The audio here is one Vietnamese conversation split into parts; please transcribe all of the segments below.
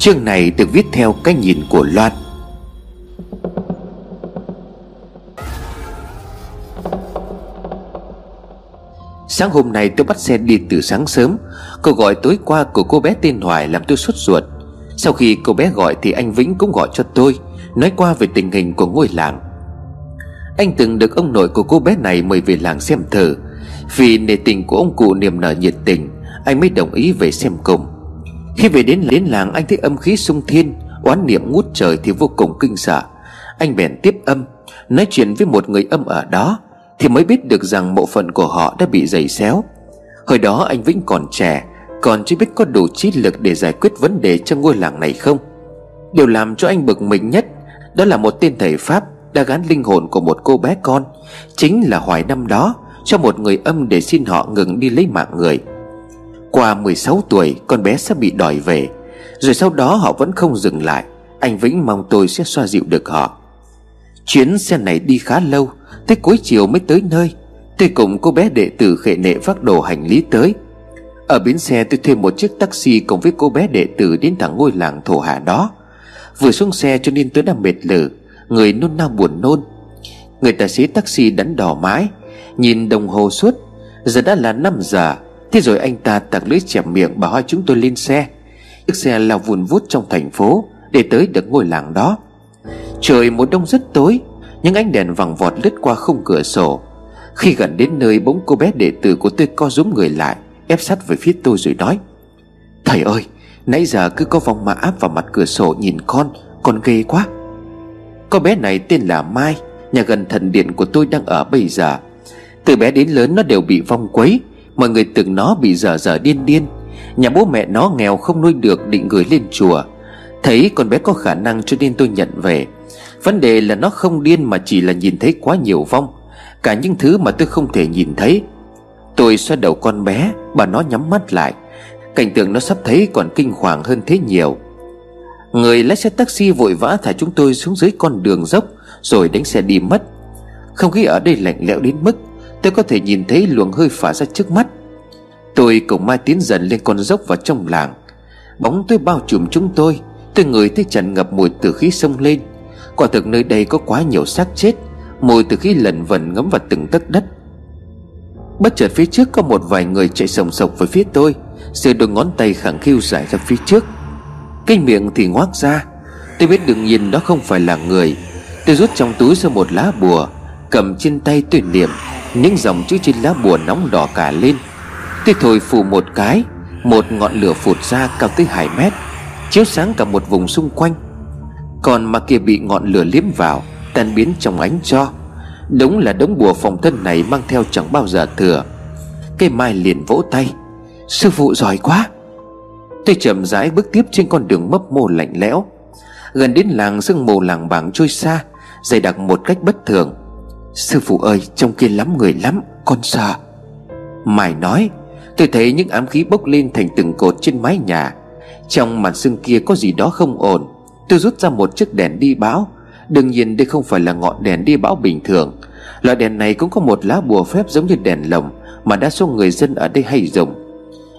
Chương này được viết theo cái nhìn của Loan. Sáng hôm nay tôi bắt xe đi từ sáng sớm. Cô gọi tối qua của cô bé tên Hoài làm tôi sốt ruột. Sau khi cô bé gọi thì anh Vĩnh cũng gọi cho tôi, Nói qua về tình hình của ngôi làng. Anh từng được ông nội của cô bé này mời về làng xem thử Vì nề tình của ông cụ niềm nở nhiệt tình, Anh mới đồng ý về xem cùng. Khi về đến đến làng, anh thấy âm khí sung thiên, Oán niệm ngút trời thì vô cùng kinh sợ. Anh bèn tiếp âm, Nói chuyện với một người âm ở đó, thì mới biết được rằng bộ phận của họ đã bị dày xéo. Hồi đó anh Vĩnh còn trẻ, Còn chưa biết có đủ trí lực để giải quyết vấn đề trong ngôi làng này không. Điều làm cho anh bực mình nhất, Đó là một tên thầy Pháp Đã gán linh hồn của một cô bé con. Chính là hoài năm đó, Cho một người âm để xin họ ngừng đi lấy mạng người. Qua 16 tuổi, Con bé sẽ bị đòi về. Rồi sau đó họ vẫn không dừng lại. Anh Vĩnh mong tôi sẽ xoa dịu được họ. Chuyến xe này đi khá lâu, Tới cuối chiều mới tới nơi. Tôi cùng cô bé đệ tử khệ nệ vác đồ hành lý tới. Ở bến xe tôi thuê một chiếc taxi cùng với cô bé đệ tử đến thẳng ngôi làng thổ hạ đó. Vừa xuống xe cho nên tôi đã mệt lử, Người nôn nao buồn nôn. Người tài xế taxi đánh đỏ mãi, Nhìn đồng hồ suốt. Giờ đã là 5 giờ Thế rồi anh ta tặc lưỡi chẹp miệng bảo hai chúng tôi lên xe. Chiếc xe lao vùn vút trong thành phố Để tới được ngôi làng đó. Trời mùa đông rất tối, những ánh đèn vàng vọt lướt qua khung cửa sổ. Khi gần đến nơi bỗng cô bé đệ tử của tôi co rúm người lại, Ép sát về phía tôi rồi nói, Thầy ơi, Nãy giờ cứ có vòng ma áp vào mặt cửa sổ nhìn con Con ghê quá. Cô bé này tên là Mai, Nhà gần thần điện của tôi đang ở bây giờ. Từ bé đến lớn nó đều bị vong quấy. Mọi người tưởng nó bị dở dở điên điên. Nhà bố mẹ nó nghèo không nuôi được định gửi lên chùa. Thấy con bé có khả năng cho nên tôi nhận về. Vấn đề là nó không điên mà chỉ là nhìn thấy quá nhiều vong. Cả những thứ mà tôi không thể nhìn thấy. Tôi xoa đầu con bé, Bà nó nhắm mắt lại. Cảnh tượng nó sắp thấy còn kinh hoàng hơn thế nhiều. Người lái xe taxi vội vã thả chúng tôi xuống dưới con đường dốc, Rồi đánh xe đi mất. Không khí ở đây lạnh lẽo đến mức Tôi có thể nhìn thấy luồng hơi phả ra trước mắt. Tôi cùng Mai tiến dần lên con dốc vào trong làng. Bóng tôi bao trùm chúng tôi. Tôi ngửi thấy tràn ngập mùi từ khí sông lên. Quả thực nơi đây có quá nhiều xác chết. Mùi từ khí lẩn vẩn ngấm vào từng tấc đất. Bất chợt phía trước có một vài người chạy sồng sộc về phía tôi Rồi đôi ngón tay khẳng khiu dài ra phía trước. Cái miệng thì ngoác ra. Tôi biết đừng nhìn đó không phải là người. Tôi rút trong túi ra một lá bùa. Cầm trên tay tôi niệm, Những dòng chữ trên lá bùa nóng đỏ cả lên. Tôi thổi phù một cái, Một ngọn lửa phụt ra cao tới hai mét, Chiếu sáng cả một vùng xung quanh. Còn mà kia bị ngọn lửa liếm vào, Tan biến trong ánh cho. Đúng là đống bùa phòng thân này mang theo chẳng bao giờ thừa. Cây mai liền vỗ tay. Sư phụ giỏi quá. Tôi chậm rãi bước tiếp trên con đường mấp mô lạnh lẽo. Gần đến làng sương mù làng bảng trôi xa, Dày đặc một cách bất thường. Sư phụ ơi trong kia lắm người lắm, Con sợ. Mài nói, Tôi thấy những ám khí bốc lên thành từng cột trên mái nhà. Trong màn sương kia có gì đó không ổn. Tôi rút ra một chiếc đèn đi bão Đương nhiên đây không phải là ngọn đèn đi bão bình thường. Loại đèn này cũng có một lá bùa phép giống như đèn lồng Mà đa số người dân ở đây hay dùng.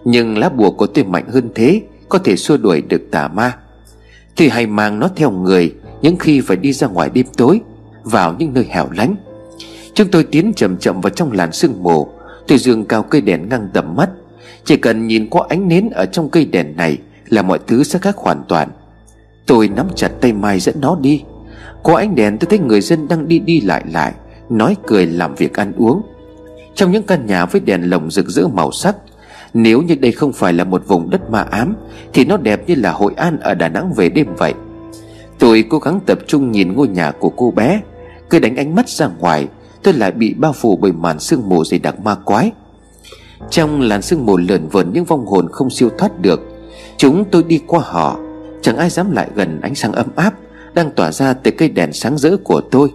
Nhưng lá bùa của tôi mạnh hơn thế, Có thể xua đuổi được tà ma. Thì hay mang nó theo người, Những khi phải đi ra ngoài đêm tối, Vào những nơi hẻo lánh. Chúng tôi tiến chậm chậm vào trong làn sương mù. Tôi dương cao cây đèn ngang tầm mắt. Chỉ cần nhìn qua ánh nến ở trong cây đèn này Là mọi thứ sẽ khác hoàn toàn. Tôi nắm chặt tay Mai dẫn nó đi. Qua ánh đèn tôi thấy người dân đang đi đi lại lại, Nói cười làm việc ăn uống. Trong những căn nhà với đèn lồng rực rỡ màu sắc, Nếu như đây không phải là một vùng đất ma ám, Thì nó đẹp như là Hội An ở Đà Nẵng về đêm vậy. Tôi cố gắng tập trung nhìn ngôi nhà của cô bé. Cứ đánh ánh mắt ra ngoài Tôi lại bị bao phủ bởi màn sương mù dày đặc ma quái. Trong làn sương mù lờn vờn những vong hồn không siêu thoát được, Chúng tôi đi qua họ, Chẳng ai dám lại gần ánh sáng ấm áp Đang tỏa ra từ cây đèn sáng rỡ của tôi.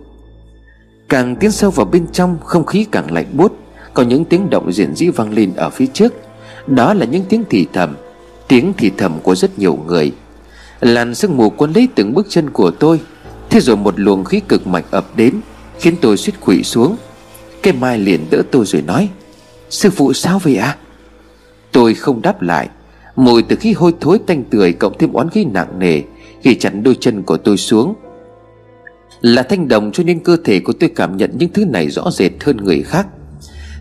Càng tiến sâu vào bên trong, Không khí càng lạnh buốt, Có những tiếng động diện dĩ vang lên ở phía trước. Đó là những tiếng thì thầm, Tiếng thì thầm của rất nhiều người. Làn sương mù cuốn lấy từng bước chân của tôi Thế rồi một luồng khí cực mạnh ập đến. Khiến tôi suýt quỵ xuống. Cái mai liền đỡ tôi rồi nói, Sư phụ sao vậy ạ? À? Tôi không đáp lại. Mùi từ khí hôi thối tanh tưởi Cộng thêm oán khí nặng nề ghi chặn đôi chân của tôi xuống. Là thanh đồng cho nên cơ thể của tôi cảm nhận những thứ này rõ rệt hơn người khác.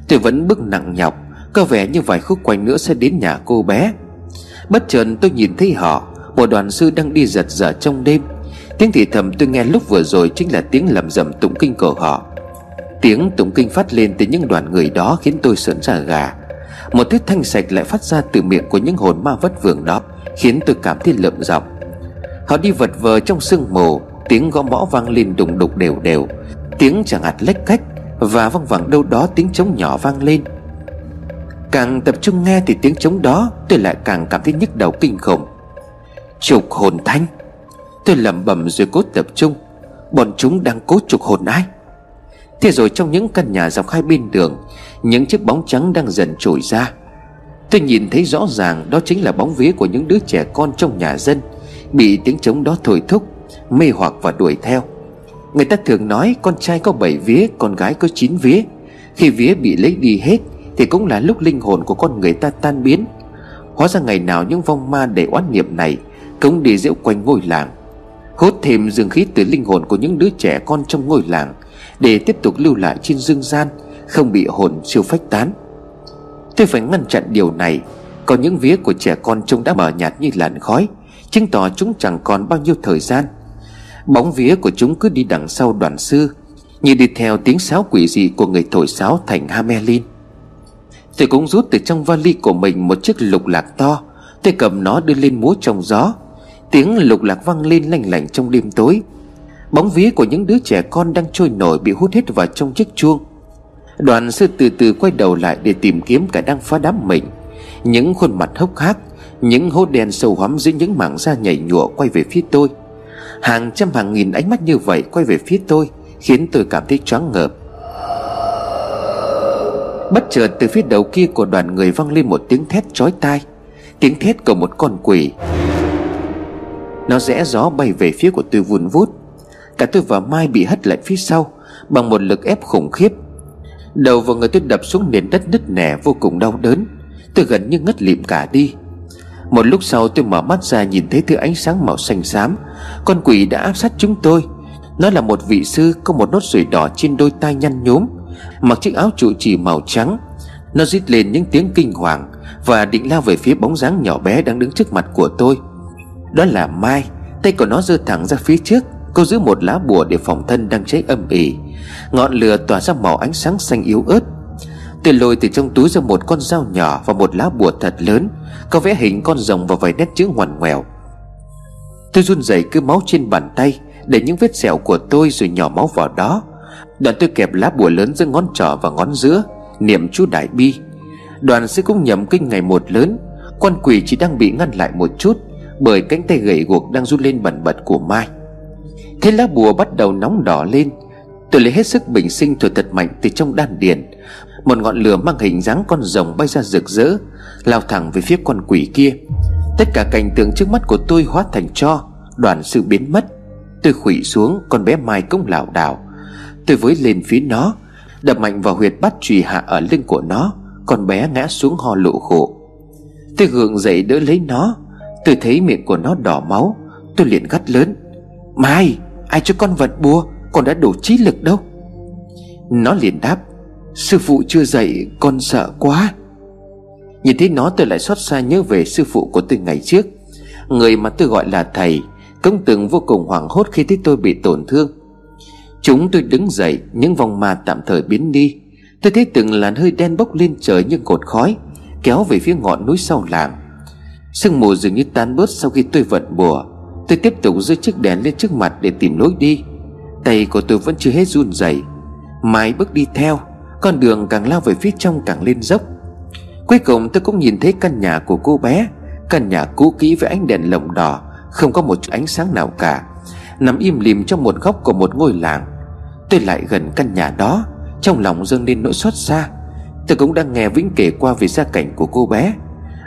Tôi vẫn bước nặng nhọc, Có vẻ như vài khúc quanh nữa sẽ đến nhà cô bé. Bất chợt tôi nhìn thấy họ, Một đoàn sư đang đi giật giở trong đêm. Tiếng thì thầm tôi nghe lúc vừa rồi Chính là tiếng lầm rầm tụng kinh của họ. Tiếng tụng kinh phát lên từ những đoàn người đó Khiến tôi sợn ra gà. Một thứ thanh sạch lại phát ra từ miệng của những hồn ma vất vưởng đó, Khiến tôi cảm thấy lợm giọng. Họ đi vật vờ trong sương mù, Tiếng gõ mõ vang lên đùng đục đều đều, Tiếng chẳng hạt lách cách, Và văng vẳng đâu đó tiếng trống nhỏ vang lên. Càng tập trung nghe thì tiếng trống đó, Tôi lại càng cảm thấy nhức đầu kinh khủng. Trục hồn thanh Tôi lẩm bẩm rồi cố tập trung. Bọn chúng đang cố trục hồn ai? Thế rồi trong những căn nhà dọc hai bên đường, Những chiếc bóng trắng đang dần trồi ra. Tôi nhìn thấy rõ ràng Đó chính là bóng vía của những đứa trẻ con trong nhà dân, Bị tiếng trống đó thổi thúc, Mê hoặc và đuổi theo. Người ta thường nói con trai có bảy vía, Con gái có chín vía. Khi vía bị lấy đi hết, Thì cũng là lúc linh hồn của con người ta tan biến. Hóa ra ngày nào những vong ma đầy oán niệm này Cũng đi diễu quanh ngôi làng. Hút thêm dương khí từ linh hồn của những đứa trẻ con trong ngôi làng Để tiếp tục lưu lại trên dương gian, Không bị hồn siêu phách tán. Tôi phải ngăn chặn điều này, Còn những vía của trẻ con trông đã mờ nhạt như làn khói, Chứng tỏ chúng chẳng còn bao nhiêu thời gian. Bóng vía của chúng cứ đi đằng sau đoàn sư, Như đi theo tiếng sáo quỷ dị của người thổi sáo thành Hamelin. Tôi cũng rút từ trong vali của mình một chiếc lục lạc to, Tôi cầm nó đưa lên múa trong gió. Tiếng lục lạc vang lên lanh lảnh trong đêm tối. Bóng vía của những đứa trẻ con đang trôi nổi Bị hút hết vào trong chiếc chuông. Đoàn sư từ từ quay đầu lại Để tìm kiếm cả đang phá đám mình. Những khuôn mặt hốc hác, Những hố đen sâu hoắm dưới những mảng da nhảy nhụa Quay về phía tôi. Hàng trăm hàng nghìn ánh mắt như vậy Quay về phía tôi, Khiến tôi cảm thấy choáng ngợp. Bất chợt từ phía đầu kia của đoàn người vang lên một tiếng thét chói tai. Tiếng thét của một con quỷ. Nó rẽ gió bay về phía của tôi vun vút. Cả tôi và Mai bị hất lại phía sau, Bằng một lực ép khủng khiếp. Đầu vào người tôi đập xuống nền đất nứt nẻ vô cùng đau đớn. Tôi gần như ngất lịm cả đi. Một lúc sau tôi mở mắt ra nhìn thấy thứ ánh sáng màu xanh xám. Con quỷ đã áp sát chúng tôi. Nó là một vị sư có một nốt ruồi đỏ trên đôi tai nhăn nhúm, Mặc chiếc áo trụ chỉ màu trắng. Nó rít lên những tiếng kinh hoàng Và định lao về phía bóng dáng nhỏ bé đang đứng trước mặt của tôi. Đó là Mai. Tay của nó giơ thẳng ra phía trước. Cô giữ một lá bùa để phòng thân đang cháy âm ỉ. Ngọn lửa tỏa ra màu ánh sáng xanh yếu ớt. Tôi lôi từ trong túi ra một con dao nhỏ Và một lá bùa thật lớn, Có vẽ hình con rồng và vài nét chữ ngoằn ngoèo. Tôi run rẩy cứ máu trên bàn tay, Để những vết sẹo của tôi rồi nhỏ máu vào đó. Đoạn tôi kẹp lá bùa lớn giữa ngón trỏ và ngón giữa, Niệm chú đại bi. Đoàn sư cũng nhầm kinh ngày một lớn Con quỷ chỉ đang bị ngăn lại một chút. Bởi cánh tay gầy guộc đang run lên bẩn bật của Mai. Thế lá bùa bắt đầu nóng đỏ lên. Tôi lấy hết sức bình sinh thổi thật mạnh từ trong đan điền. Một ngọn lửa mang hình dáng con rồng bay ra rực rỡ, Lao thẳng về phía con quỷ kia. Tất cả cảnh tượng trước mắt của tôi hóa thành cho, Đoàn sự biến mất. Tôi khủy xuống, Con bé Mai cũng lảo đảo. Tôi với lên phía nó, Đập mạnh vào huyệt bắt trùy hạ ở lưng của nó, Con bé ngã xuống ho lộ khổ. Tôi gượng dậy đỡ lấy nó. Tôi thấy miệng của nó đỏ máu. Tôi liền gắt lớn. Mai, ai cho con vật bùa? Con đã đủ trí lực đâu. Nó liền đáp. Sư phụ chưa dạy, con sợ quá. Nhìn thấy nó, tôi lại xót xa nhớ về sư phụ của tôi ngày trước. Người mà tôi gọi là thầy công từng vô cùng hoảng hốt khi thấy tôi bị tổn thương. Chúng tôi đứng dậy, Những vòng ma tạm thời biến đi. Tôi thấy từng làn hơi đen bốc lên trời như cột khói, Kéo về phía ngọn núi sau làng. Sương mù dường như tan bớt sau khi tôi vận bùa. Tôi tiếp tục giữ chiếc đèn lên trước mặt để tìm lối đi. Tay của tôi vẫn chưa hết run rẩy. Mai bước đi theo, Con đường càng lao về phía trong càng lên dốc. Cuối cùng tôi cũng nhìn thấy căn nhà của cô bé, Căn nhà cũ kỹ với ánh đèn lồng đỏ, Không có một chút ánh sáng nào cả. Nằm im lìm trong một góc của một ngôi làng. Tôi lại gần căn nhà đó, Trong lòng dâng lên nỗi xót xa. Tôi cũng đang nghe Vĩnh kể qua về gia cảnh của cô bé.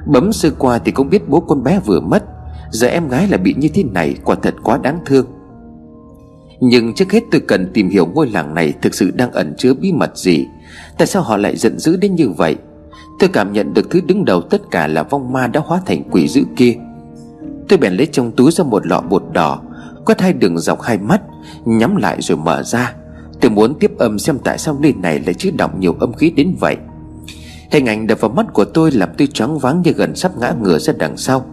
Bấm sơ qua thì cũng biết bố con bé vừa mất. Giờ em gái là bị như thế này Quả thật quá đáng thương. Nhưng trước hết tôi cần tìm hiểu ngôi làng này Thực sự đang ẩn chứa bí mật gì? Tại sao họ lại giận dữ đến như vậy? Tôi cảm nhận được thứ đứng đầu tất cả là vong ma đã hóa thành quỷ dữ kia. Tôi bèn lấy trong túi ra một lọ bột đỏ, Quét hai đường dọc hai mắt, Nhắm lại rồi mở ra. Tôi muốn tiếp âm xem tại sao nơi này lại chứa đọng nhiều âm khí đến vậy. Hình ảnh đập vào mắt của tôi làm tôi choáng váng như gần sắp ngã ngửa ra đằng sau.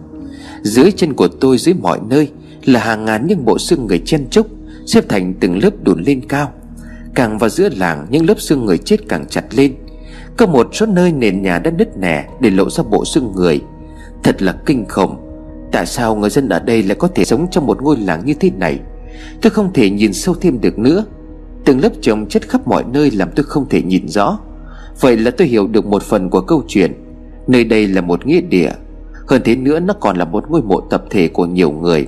Dưới chân của tôi, dưới mọi nơi, Là hàng ngàn những bộ xương người chen trúc Xếp thành từng lớp đùn lên cao. Càng vào giữa làng, những lớp xương người chết càng chặt lên. Có một số nơi nền nhà đã nứt nẻ Để lộ ra bộ xương người. Thật là kinh khủng. Tại sao người dân ở đây lại có thể sống trong một ngôi làng như thế này? Tôi không thể nhìn sâu thêm được nữa. Từng lớp chồng chất khắp mọi nơi làm tôi không thể nhìn rõ. Vậy là tôi hiểu được một phần của câu chuyện. Nơi đây là một nghĩa địa. Hơn thế nữa, nó còn là một ngôi mộ tập thể của nhiều người.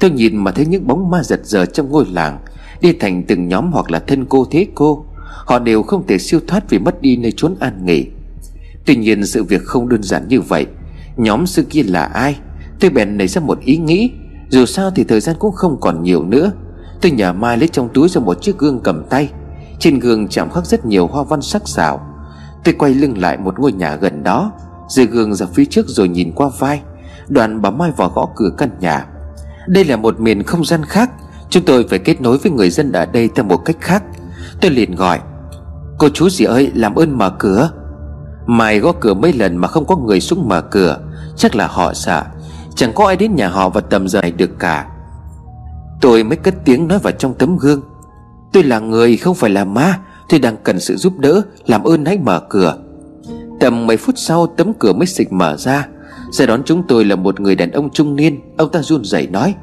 Tôi nhìn mà thấy những bóng ma giật giờ trong ngôi làng, Đi thành từng nhóm hoặc là thân cô thế cô. Họ đều không thể siêu thoát vì mất đi nơi trốn an nghỉ. Tuy nhiên, sự việc không đơn giản như vậy. Nhóm sư kia là ai? Tôi bèn nảy ra một ý nghĩ. Dù sao thì thời gian cũng không còn nhiều nữa. Tôi nhờ Mai lấy trong túi ra một chiếc gương cầm tay. Trên gương chạm khắc rất nhiều hoa văn sắc sảo. Tôi quay lưng lại một ngôi nhà gần đó Rời gương ra phía trước rồi nhìn qua vai. Đoàn bà Mai vào gõ cửa căn nhà. Đây là một miền không gian khác. Chúng tôi phải kết nối với người dân ở đây theo một cách khác. Tôi liền gọi, Cô chú gì ơi, làm ơn mở cửa. Mai gõ cửa mấy lần mà không có người xuống mở cửa. Chắc là họ sợ. Chẳng có ai đến nhà họ vào tầm giờ này được cả. Tôi mới cất tiếng nói vào trong tấm gương. Tôi là người, không phải là ma. Tôi đang cần sự giúp đỡ, Làm ơn hãy mở cửa. Tầm mấy phút sau, tấm cửa mới xịch mở ra. Ra đón chúng tôi là một người đàn ông trung niên. Ông ta run rẩy nói,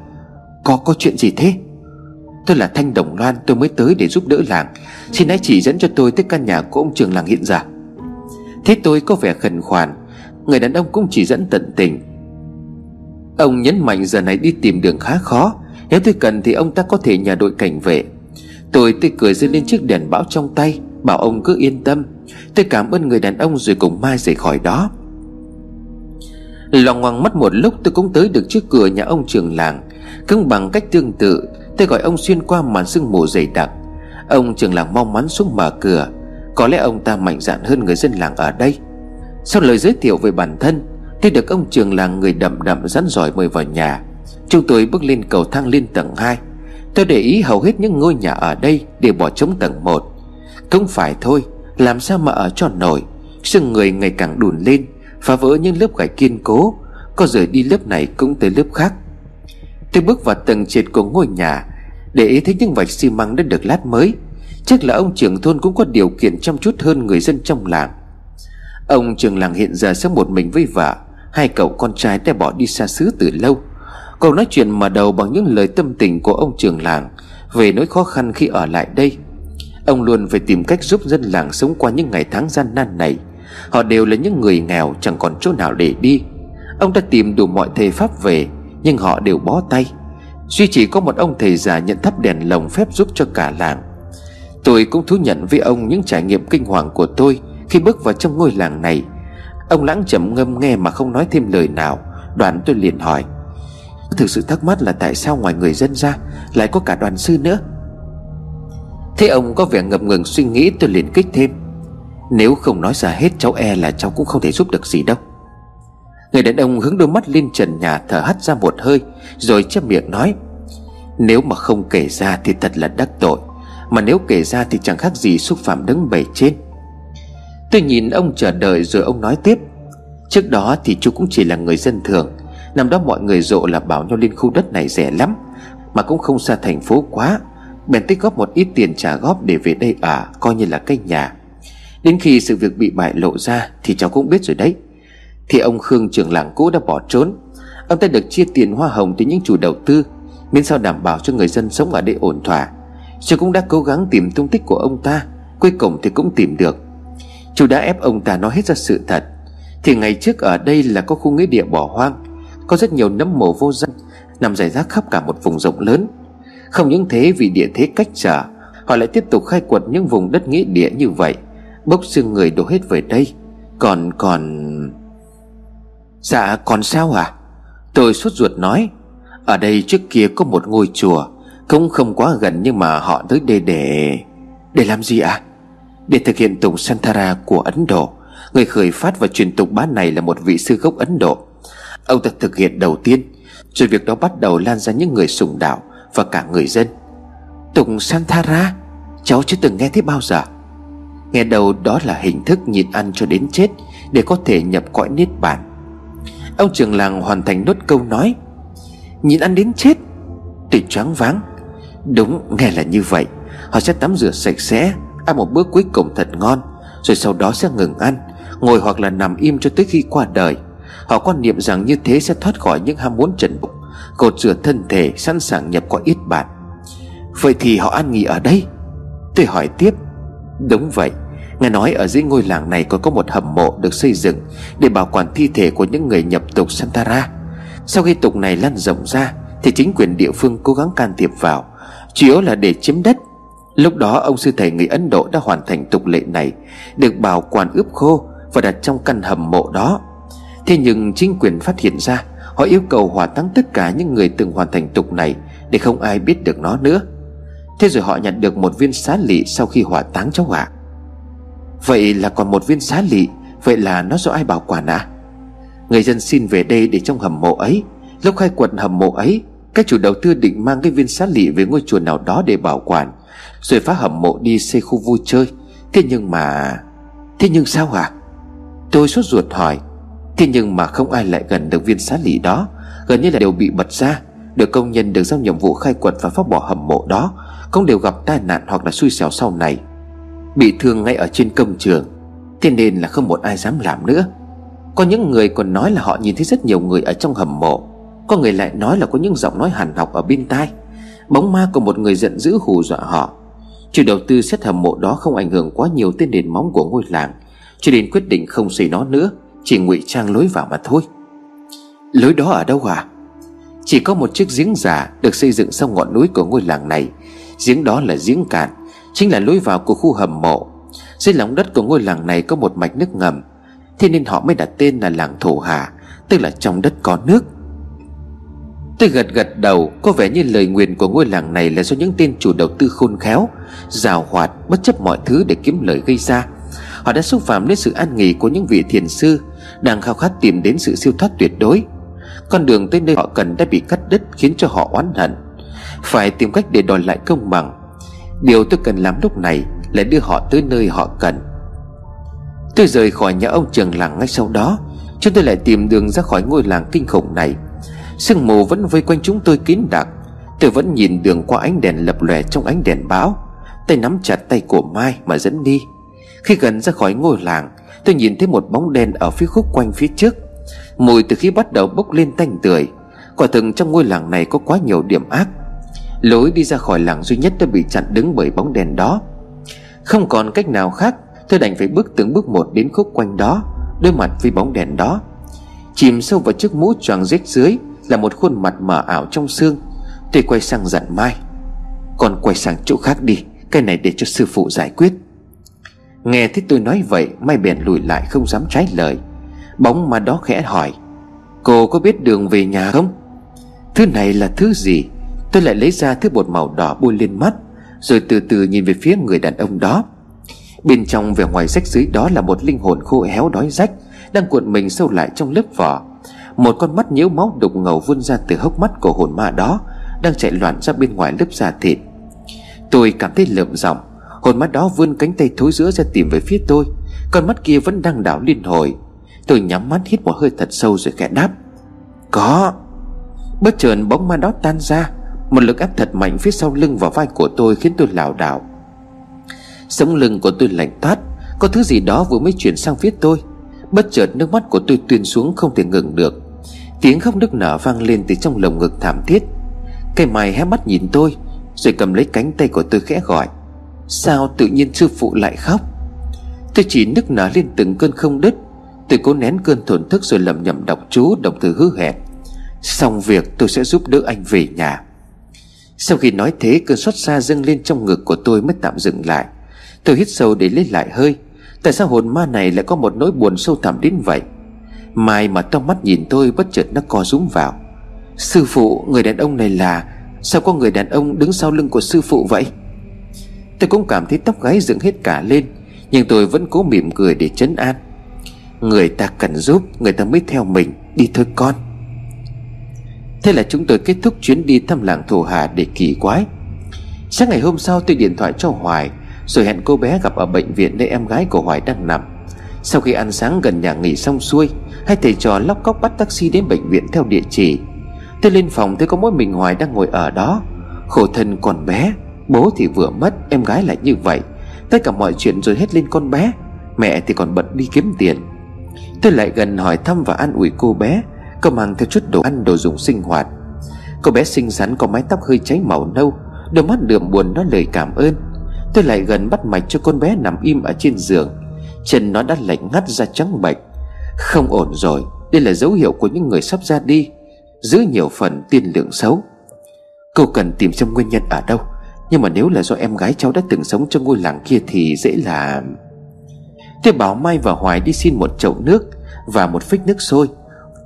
Có có chuyện gì thế? Tôi là Thanh Đồng Loan, tôi mới tới để giúp đỡ làng. Xin hãy chỉ dẫn cho tôi tới căn nhà của ông trường làng hiện giờ. Thế tôi có vẻ khẩn khoản. Người đàn ông cũng chỉ dẫn tận tình. Ông nhấn mạnh giờ này đi tìm đường khá khó. Nếu tôi cần thì ông ta có thể nhờ đội cảnh vệ. Tôi tươi cười giơ lên chiếc đèn bão trong tay, Bảo ông cứ yên tâm. Tôi cảm ơn người đàn ông rồi cùng Mai rời khỏi đó. Lòng ngoằng mất một lúc, tôi cũng tới được trước cửa nhà ông trường làng. Cũng bằng cách tương tự, Tôi gọi ông xuyên qua màn sương mù dày đặc. Ông trường làng mong mắn xuống mở cửa. Có lẽ ông ta mạnh dạn hơn người dân làng ở đây. Sau lời giới thiệu về bản thân, Tôi được ông trường làng người đậm đậm rắn giỏi mời vào nhà. Chúng tôi bước lên cầu thang lên tầng 2 Tôi để ý hầu hết những ngôi nhà ở đây Đều bỏ trống tầng 1 Không phải thôi, Làm sao mà ở cho nổi? Sưng người ngày càng đùn lên, Phá vỡ những lớp gạch kiên cố, Có rời đi lớp này cũng tới lớp khác. Tôi bước vào tầng trệt của ngôi nhà, Để ý thấy những vạch xi măng đã được lát mới. Chắc là ông trưởng thôn cũng có điều kiện chăm chút hơn người dân trong làng. Ông trưởng làng hiện giờ sống một mình với vợ, Hai cậu con trai đã bỏ đi xa xứ từ lâu. Cậu nói chuyện mở đầu bằng những lời tâm tình của ông trưởng làng, Về nỗi khó khăn khi ở lại đây. Ông luôn phải tìm cách giúp dân làng sống qua những ngày tháng gian nan này. Họ đều là những người nghèo, chẳng còn chỗ nào để đi. Ông đã tìm đủ mọi thầy pháp về, Nhưng họ đều bó tay. Duy chỉ có một ông thầy già nhận thắp đèn lồng phép giúp cho cả làng. Tôi cũng thú nhận với ông những trải nghiệm kinh hoàng của tôi Khi bước vào trong ngôi làng này. Ông lãng chậm ngâm nghe mà không nói thêm lời nào, đoạn tôi liền hỏi Thực sự thắc mắc là tại sao ngoài người dân ra Lại có cả đoàn sư nữa? Thế ông có vẻ ngập ngừng suy nghĩ tôi liền kích thêm. Nếu không nói ra hết cháu e là cháu cũng không thể giúp được gì đâu. Người đàn ông hướng đôi mắt lên trần nhà thở hắt ra một hơi, Rồi chép miệng nói, Nếu mà không kể ra thì thật là đắc tội, Mà nếu kể ra thì chẳng khác gì xúc phạm đứng bầy trên. Tôi nhìn ông chờ đợi rồi ông nói tiếp, Trước đó thì chú cũng chỉ là người dân thường Năm đó mọi người rộ là bảo nhau lên khu đất này rẻ lắm, Mà cũng không xa thành phố quá. Bèn tích góp một ít tiền trả góp để về đây ở, Coi như là cây nhà. Đến khi sự việc bị bại lộ ra Thì cháu cũng biết rồi đấy. Thì ông Khương trưởng làng cũ đã bỏ trốn. Ông ta được chia tiền hoa hồng từ những chủ đầu tư, Miễn sao đảm bảo cho người dân sống ở đây ổn thỏa. Cháu cũng đã cố gắng tìm tung tích của ông ta, Cuối cùng thì cũng tìm được. Chú đã ép ông ta nói hết ra sự thật. Thì ngày trước ở đây là có khu nghĩa địa bỏ hoang. Có rất nhiều nấm mồ vô danh, Nằm rải rác khắp cả một vùng rộng lớn. Không những thế, vì địa thế cách trở, Họ lại tiếp tục khai quật những vùng đất nghĩa địa như vậy. Bốc xương người đổ hết về đây. Còn còn Dạ còn sao à Tôi sốt ruột nói. Ở đây trước kia có một ngôi chùa, Cũng không quá gần nhưng mà họ tới đây để Để làm gì ạ? À? Để thực hiện tục Santara của Ấn Độ. Người khởi phát và truyền tục bá này là một vị sư gốc Ấn Độ. Ông ta thực hiện đầu tiên. Rồi việc đó bắt đầu lan ra những người sùng đạo Và cả người dân. Tùng Santara, Cháu chưa từng nghe thấy bao giờ. Nghe đầu đó là hình thức nhịn ăn cho đến chết Để có thể nhập cõi niết bàn. Ông trưởng làng hoàn thành nốt câu nói, Nhịn ăn đến chết. Tôi choáng váng, Đúng nghe là như vậy. Họ sẽ tắm rửa sạch sẽ, Ăn một bữa cuối cùng thật ngon, Rồi sau đó sẽ ngừng ăn, Ngồi hoặc là nằm im cho tới khi qua đời. Họ quan niệm rằng như thế sẽ thoát khỏi những ham muốn trần bụng Cột rửa thân thể, sẵn sàng nhập qua ít bạn Vậy thì họ ăn nghỉ ở đây? Tôi hỏi tiếp. Đúng vậy. Nghe nói ở dưới ngôi làng này còn có một hầm mộ được xây dựng Để bảo quản thi thể của những người nhập tục Santara. Sau khi tục này lan rộng ra, Thì chính quyền địa phương cố gắng can thiệp vào, Chủ yếu là để chiếm đất. Lúc đó, ông sư thầy người Ấn Độ đã hoàn thành tục lệ này, Được bảo quản ướp khô Và đặt trong căn hầm mộ đó. Thế nhưng chính quyền phát hiện ra, Họ yêu cầu hỏa táng tất cả những người từng hoàn thành tục này Để không ai biết được nó nữa. Thế rồi họ nhận được một viên xá lị sau khi hỏa táng cháu ạ. Vậy là còn một viên xá lị, Vậy là nó do ai bảo quản à Người dân xin về đây để trong hầm mộ ấy. Lúc khai quật hầm mộ ấy, Các chủ đầu tư định mang cái viên xá lị về ngôi chùa nào đó để bảo quản, Rồi phá hầm mộ đi xây khu vui chơi. Thế nhưng mà, Thế nhưng sao à Tôi sốt ruột hỏi Thế nhưng mà không ai lại gần được viên xá lị đó. Gần như là đều bị bật ra. Được công nhân được giao nhiệm vụ khai quật và phá bỏ hầm mộ đó, Cũng đều gặp tai nạn hoặc là xui xẻo sau này. Bị thương ngay ở trên công trường. Thế nên là không một ai dám làm nữa. Có những người còn nói là họ nhìn thấy rất nhiều người ở trong hầm mộ. Có người lại nói là có những giọng nói hàn học ở bên tai. Bóng ma của một người giận dữ hù dọa họ. Chủ đầu tư xét hầm mộ đó không ảnh hưởng quá nhiều tới nền móng của ngôi làng. Cho nên quyết định không xây nó nữa. Chỉ ngụy trang lối vào mà thôi. Lối đó ở đâu à Chỉ có một chiếc giếng giả Được xây dựng sau ngọn núi của ngôi làng này. Giếng đó là giếng cạn, Chính là lối vào của khu hầm mộ. Dưới lòng đất của ngôi làng này có một mạch nước ngầm, Thế nên họ mới đặt tên là làng Thổ Hà, Tức là trong đất có nước. Tôi gật gật đầu, Có vẻ như lời nguyền của ngôi làng này Là do những tên chủ đầu tư khôn khéo Rào hoạt, bất chấp mọi thứ để kiếm lời gây ra. Họ đã xúc phạm đến sự an nghỉ của những vị thiền sư đang khao khát tìm đến sự siêu thoát tuyệt đối. Con đường tới nơi họ cần đã bị cắt đứt Khiến cho họ oán hận. Phải tìm cách để đòi lại công bằng. Điều tôi cần làm lúc này Là đưa họ tới nơi họ cần. Tôi rời khỏi nhà ông trường làng ngay sau đó, Chúng tôi lại tìm đường ra khỏi ngôi làng kinh khủng này. Sương mù vẫn vây quanh chúng tôi kín đặc Tôi vẫn nhìn đường qua ánh đèn lập lòe trong ánh đèn báo. Tay nắm chặt tay của Mai mà dẫn đi. Khi gần ra khỏi ngôi làng Tôi nhìn thấy một bóng đen ở phía khúc quanh phía trước. Mùi từ khi bắt đầu bốc lên tanh tưởi. Quả thực trong ngôi làng này có quá nhiều điểm ác. Lối đi ra khỏi làng duy nhất đã bị chặn đứng bởi bóng đèn đó. Không còn cách nào khác, Tôi đành phải bước từng bước một đến khúc quanh đó, Đối mặt với bóng đèn đó. Chìm sâu vào chiếc mũ choàng rách dưới Là một khuôn mặt mờ ảo trong xương. Tôi quay sang dặn Mai. Còn quay sang chỗ khác đi, Cái này để cho sư phụ giải quyết. Nghe thấy tôi nói vậy, Mai bèn lùi lại không dám trái lời. Bóng mà đó khẽ hỏi, Cô có biết đường về nhà không? Thứ này là thứ gì? Tôi lại lấy ra thứ bột màu đỏ bôi lên mắt, Rồi từ từ nhìn về phía người đàn ông đó. Bên trong vẻ ngoài rách dưới đó là một linh hồn khô héo đói rách, Đang cuộn mình sâu lại trong lớp vỏ. Một con mắt nhiễu máu đục ngầu vươn ra từ hốc mắt của hồn ma đó, Đang chạy loạn ra bên ngoài lớp da thịt. Tôi cảm thấy lợm giọng Hồn mắt đó vươn cánh tay thối giữa ra tìm về phía tôi. Con mắt kia vẫn đang đảo liên hồi. Tôi nhắm mắt hít một hơi thật sâu rồi khẽ đáp. Có. Bất chợt bóng ma đó tan ra. Một lực áp thật mạnh phía sau lưng và vai của tôi khiến tôi lảo đảo. Sống lưng của tôi lạnh toát. Có thứ gì đó vừa mới chuyển sang phía tôi. Bất chợt nước mắt của tôi tuyên xuống không thể ngừng được. Tiếng khóc nức nở vang lên từ trong lồng ngực thảm thiết. Cây mày hé mắt nhìn tôi, Rồi cầm lấy cánh tay của tôi khẽ gọi. Sao tự nhiên sư phụ lại khóc? Tôi chỉ nức nở lên từng cơn không đứt. Tôi cố nén cơn thổn thức rồi lầm nhầm đọc chú Đồng từ hứa hẹn. Xong việc tôi sẽ giúp đỡ anh về nhà. Sau khi nói thế, cơn xót xa dâng lên trong ngực của tôi mới tạm dừng lại. Tôi hít sâu để lấy lại hơi. Tại sao hồn ma này lại có một nỗi buồn sâu thẳm đến vậy? Mai mà to mắt nhìn tôi, bất chợt nó co rúm vào. Sư phụ, người đàn ông này là Sao có người đàn ông đứng sau lưng của sư phụ vậy? Tôi cũng cảm thấy tóc gáy dựng hết cả lên, Nhưng tôi vẫn cố mỉm cười để chấn an. Người ta cần giúp, Người ta mới theo mình. Đi thôi con. Thế là chúng tôi kết thúc chuyến đi thăm làng Thổ Hà để kỳ quái. Sáng ngày hôm sau tôi điện thoại cho Hoài, Rồi hẹn cô bé gặp ở bệnh viện nơi em gái của Hoài đang nằm. Sau khi ăn sáng gần nhà nghỉ xong xuôi, Hai thầy trò lóc cóc bắt taxi đến bệnh viện theo địa chỉ. Tôi lên phòng thấy có mỗi mình Hoài đang ngồi ở đó. Khổ thân còn bé. Bố thì vừa mất, Em gái lại như vậy. Tất cả mọi chuyện rồi hết lên con bé. Mẹ thì còn bận đi kiếm tiền. Tôi lại gần hỏi thăm và an ủi cô bé. Cô mang theo chút đồ ăn, đồ dùng sinh hoạt. Cô bé xinh xắn, có mái tóc hơi cháy màu nâu. Đôi mắt đượm buồn nói lời cảm ơn. Tôi lại gần bắt mạch cho con bé nằm im ở trên giường. Chân nó đã lạnh ngắt ra trắng bệch. Không ổn rồi, Đây là dấu hiệu của những người sắp ra đi. Giữ nhiều phần, tiên lượng xấu. Cô cần tìm xem nguyên nhân ở đâu. Nhưng mà nếu là do em gái cháu đã từng sống trong ngôi làng kia Thì dễ là Tôi bảo Mai và Hoài đi xin một chậu nước Và một phích nước sôi.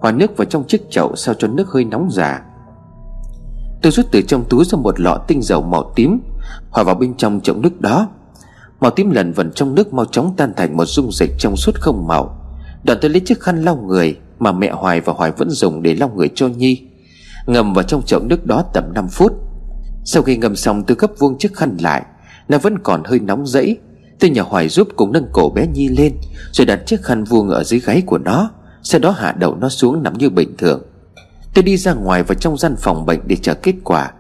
Hòa nước vào trong chiếc chậu sao cho nước hơi nóng giả Tôi rút từ trong túi ra một lọ tinh dầu màu tím, Hòa vào bên trong chậu nước đó. Màu tím lần vần trong nước mau chóng tan thành một dung dịch trong suốt không màu. Đoạn tôi lấy chiếc khăn lau người Mà mẹ Hoài và Hoài vẫn dùng để lau người cho Nhi. Ngầm vào trong chậu nước đó tầm 5 phút. Sau khi ngâm xong tôi gấp vuông chiếc khăn lại, Nó vẫn còn hơi nóng rẫy. Tôi nhờ Hoài giúp cùng nâng cổ bé Nhi lên, Rồi đặt chiếc khăn vuông ở dưới gáy của nó, Sau đó hạ đầu nó xuống nằm như bình thường. Tôi đi ra ngoài vào trong gian phòng bệnh để chờ kết quả.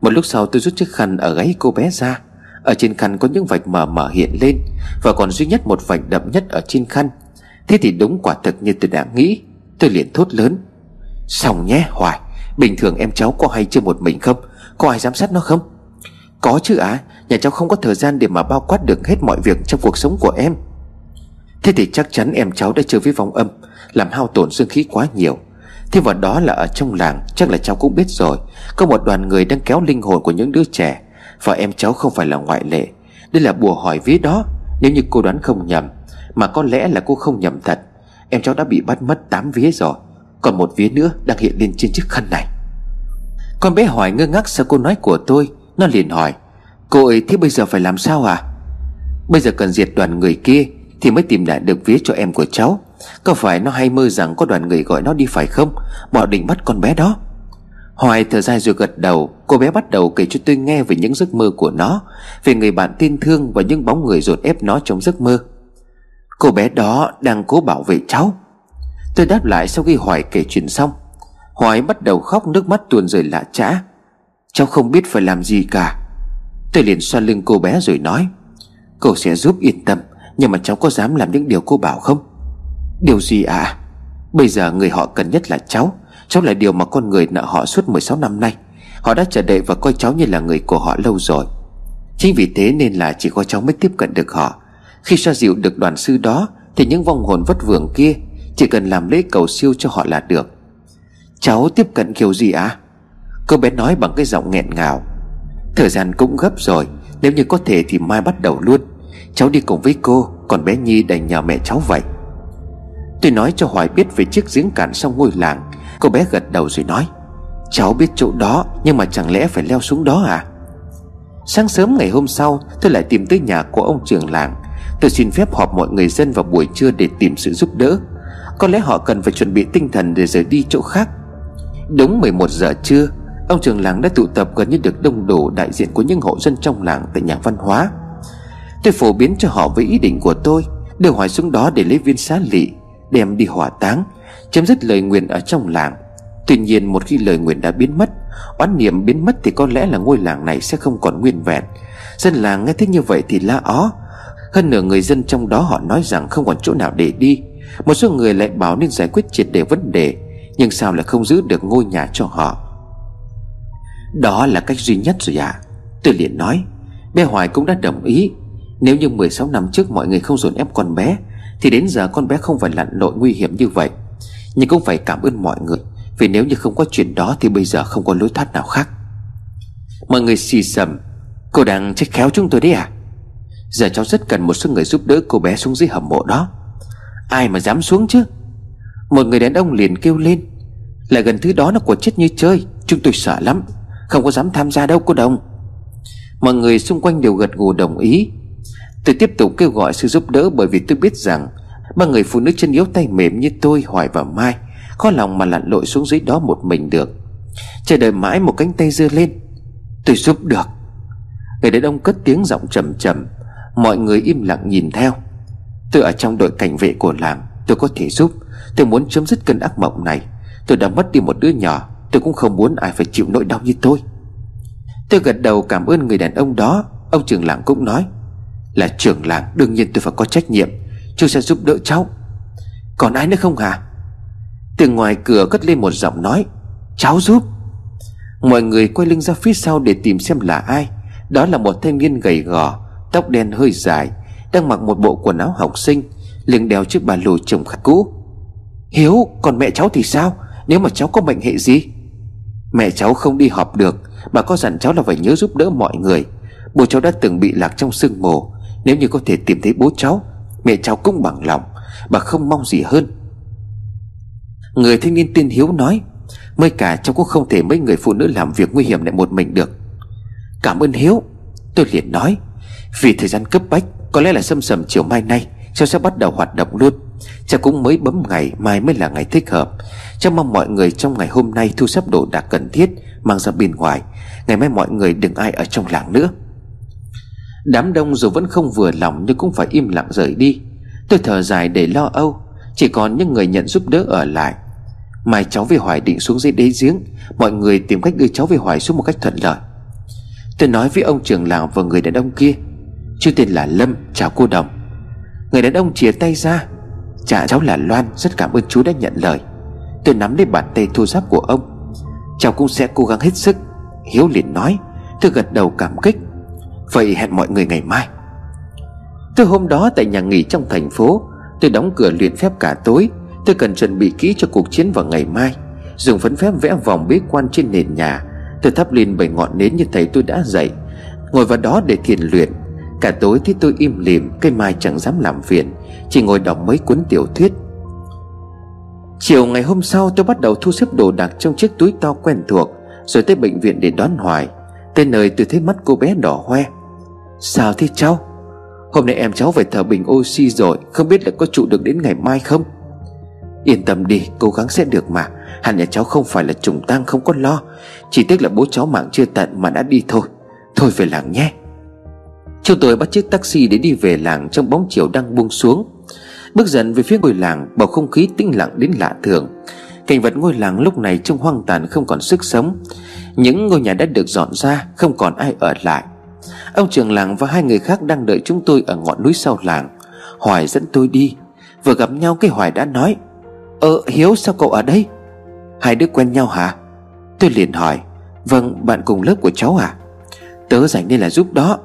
Một lúc sau tôi rút chiếc khăn ở gáy cô bé ra. Ở trên khăn có những vạch mờ mờ hiện lên, Và còn duy nhất một vạch đậm nhất ở trên khăn. Thế thì đúng quả thực như tôi đã nghĩ. Tôi liền thốt lớn. Xong nhé, Hoài, Bình thường em cháu có hay chưa một mình không? Có ai giám sát nó không? Có chứ ạ. À, Nhà cháu không có thời gian để mà bao quát được hết mọi việc trong cuộc sống của em. Thế thì chắc chắn em cháu đã chơi với vong âm Làm hao tổn dương khí quá nhiều. Thêm vào đó là ở trong làng Chắc là cháu cũng biết rồi. Có một đoàn người đang kéo linh hồn của những đứa trẻ Và em cháu không phải là ngoại lệ. Đây là bùa hỏi vía đó. Nếu như cô đoán không nhầm Mà có lẽ là cô không nhầm thật Em cháu đã bị bắt mất 8 vía rồi. Còn một vía nữa đang hiện lên trên chiếc khăn này. Con bé hỏi ngơ ngác sau câu nói của tôi. Nó liền hỏi, Cô ấy thế bây giờ phải làm sao à? Bây giờ cần diệt đoàn người kia Thì mới tìm lại được vía cho em của cháu. Có phải nó hay mơ rằng có đoàn người gọi nó đi phải không? Bỏ định bắt con bé đó. Hoài thở dài rồi gật đầu. Cô bé bắt đầu kể cho tôi nghe về những giấc mơ của nó, Về người bạn tin thương Và những bóng người dồn ép nó trong giấc mơ. Cô bé đó đang cố bảo vệ cháu. Tôi đáp lại sau khi Hoài kể chuyện xong. Hoài bắt đầu khóc nước mắt tuôn rơi lạ chã Cháu không biết phải làm gì cả. Tôi liền xoa lưng cô bé rồi nói, Cô sẽ giúp yên tâm, Nhưng mà cháu có dám làm những điều cô bảo không? Điều gì à Bây giờ người họ cần nhất là cháu. Cháu là điều mà con người nợ họ suốt 16 năm nay. Họ đã chờ đợi và coi cháu như là người của họ lâu rồi. Chính vì thế nên là chỉ có cháu mới tiếp cận được họ. Khi xoa dịu được đoàn sư đó, Thì những vong hồn vất vưởng kia Chỉ cần làm lễ cầu siêu cho họ là được. Cháu tiếp cận kiểu gì à Cô bé nói bằng cái giọng nghẹn ngào. Thời gian cũng gấp rồi, Nếu như có thể thì mai bắt đầu luôn. Cháu đi cùng với cô, Còn bé Nhi đành nhờ mẹ cháu vậy. Tôi nói cho Hoài biết về chiếc giếng cạn sau ngôi làng. Cô bé gật đầu rồi nói, Cháu biết chỗ đó, Nhưng mà chẳng lẽ phải leo xuống đó à? Sáng sớm ngày hôm sau, Tôi lại tìm tới nhà của ông trưởng làng. Tôi xin phép họp mọi người dân vào buổi trưa Để tìm sự giúp đỡ. Có lẽ họ cần phải chuẩn bị tinh thần Để rời đi chỗ khác. Đúng 11 giờ trưa, Ông trưởng làng đã tụ tập gần như được đông đủ Đại diện của những hộ dân trong làng tại nhà văn hóa. Tôi phổ biến cho họ với ý định của tôi, Đưa Hoài xuống đó để lấy viên xá lị, Đem đi hỏa táng, Chấm dứt lời nguyện ở trong làng. Tuy nhiên một khi lời nguyện đã biến mất, Oán niệm biến mất thì có lẽ là ngôi làng này sẽ không còn nguyên vẹn. Dân làng nghe thấy như vậy thì la ó. Hơn nửa người dân trong đó họ nói rằng không còn chỗ nào để đi. Một số người lại bảo nên giải quyết triệt đề vấn đề. Nhưng sao lại không giữ được ngôi nhà cho họ? Đó là cách duy nhất rồi ạ. À. Tôi liền nói, Bé Hoài cũng đã đồng ý. Nếu như 16 năm trước mọi người không dồn ép con bé, Thì đến giờ con bé không phải lặn lội nguy hiểm như vậy. Nhưng cũng phải cảm ơn mọi người, Vì nếu như không có chuyện đó Thì bây giờ không có lối thoát nào khác. Mọi người xì xầm, Cô đang trách khéo chúng tôi đấy à? Giờ cháu rất cần một số người giúp đỡ cô bé xuống dưới hầm mộ đó. Ai mà dám xuống chứ? Một người đàn ông liền kêu lên. Là gần thứ đó nó của chết như chơi. Chúng tôi sợ lắm. Không có dám tham gia đâu, cô đồng. Mọi người xung quanh đều gật gù đồng ý. Tôi tiếp tục kêu gọi sự giúp đỡ Bởi vì tôi biết rằng Ba người phụ nữ chân yếu tay mềm như tôi, Hoài và Mai, Khó lòng mà lặn lội xuống dưới đó một mình được. Chờ đợi mãi một cánh tay dưa lên. Tôi giúp được. Người đàn ông cất tiếng giọng trầm trầm. Mọi người im lặng nhìn theo. Tôi ở trong đội cảnh vệ của làng. Tôi có thể giúp. Tôi muốn chấm dứt cơn ác mộng này. Tôi đã mất đi một đứa nhỏ. Tôi cũng không muốn ai phải chịu nỗi đau như tôi. Tôi gật đầu cảm ơn người đàn ông đó. Ông trưởng làng cũng nói, Là trưởng làng, đương nhiên tôi phải có trách nhiệm. Chú sẽ giúp đỡ cháu. Còn ai nữa không hả? Từ ngoài cửa cất lên một giọng nói, Cháu giúp. Mọi người quay lưng ra phía sau để tìm xem là ai. Đó là một thanh niên gầy gò, Tóc đen hơi dài, Đang mặc một bộ quần áo học sinh liền đeo chiếc ba lô chồng khát cũ. Hiếu, còn mẹ cháu thì sao? Nếu mà cháu có bệnh hệ gì? Mẹ cháu không đi họp được Bà có dặn cháu là phải nhớ giúp đỡ mọi người. Bố cháu đã từng bị lạc trong sương mù. Nếu như có thể tìm thấy bố cháu, Mẹ cháu cũng bằng lòng Bà không mong gì hơn. Người thanh niên tên Hiếu nói, Mới cả cháu cũng không thể mấy người phụ nữ làm việc nguy hiểm lại một mình được. Cảm ơn Hiếu. Tôi liền nói, Vì thời gian cấp bách, Có lẽ là sâm sầm chiều mai nay, Cháu sẽ bắt đầu hoạt động luôn. Cháu cũng mới bấm ngày Mai mới là ngày thích hợp. Cháu mong mọi người trong ngày hôm nay Thu xếp đồ đạc cần thiết, Mang ra bên ngoài. Ngày mai mọi người đừng ai ở trong làng nữa. Đám đông dù vẫn không vừa lòng Nhưng cũng phải im lặng rời đi. Tôi thở dài để lo âu, Chỉ còn những người nhận giúp đỡ ở lại. Mai cháu về Hoài định xuống dưới đế giếng, Mọi người tìm cách đưa cháu về Hoài xuống một cách thuận lợi. Tôi nói với ông trưởng làng và người đàn ông kia chưa tên là Lâm, chào cô đồng. Người đàn ông chìa tay ra Chả cháu là Loan, Rất cảm ơn chú đã nhận lời. Tôi nắm lấy bàn tay thô giáp của ông. Cháu cũng sẽ cố gắng hết sức. Hiếu liền nói. Tôi gật đầu cảm kích. Vậy hẹn mọi người ngày mai. Từ hôm đó tại nhà nghỉ trong thành phố, Tôi đóng cửa luyện phép cả tối. Tôi cần chuẩn bị kỹ cho cuộc chiến vào ngày mai. Dùng phấn phép vẽ vòng bế quan trên nền nhà. Tôi thắp lên bảy ngọn nến như thầy tôi đã dạy. Ngồi vào đó để thiền luyện. Cả tối thì tôi im lìm, Cây mai chẳng dám làm phiền, Chỉ ngồi đọc mấy cuốn tiểu thuyết. Chiều ngày hôm sau tôi bắt đầu thu xếp đồ đạc trong chiếc túi to quen thuộc, Rồi tới bệnh viện để đón Hoài. Tới nơi tôi thấy mắt cô bé đỏ hoe. Sao thế cháu? Hôm nay em cháu phải thở bình oxy rồi, Không biết là có trụ được đến ngày mai không? Yên tâm đi, cố gắng sẽ được mà. Hẳn nhà cháu không phải là trùng tang không có lo. Chỉ tiếc là bố cháu mạng chưa tận mà đã đi thôi. Thôi về làng nhé. Chúng tôi bắt chiếc taxi để đi về làng Trong bóng chiều đang buông xuống. Bước dần về phía ngôi làng, Bầu không khí tĩnh lặng đến lạ thường. Cảnh vật ngôi làng lúc này trông hoang tàn không còn sức sống. Những ngôi nhà đã được dọn ra, Không còn ai ở lại. Ông trưởng làng và hai người khác đang đợi chúng tôi Ở ngọn núi sau làng. Hoài dẫn tôi đi. Vừa gặp nhau, cái Hoài đã nói Ờ Hiếu, sao cậu ở đây? Hai đứa quen nhau hả? Tôi liền hỏi Vâng bạn cùng lớp của cháu à? Tớ rảnh nên là giúp đó.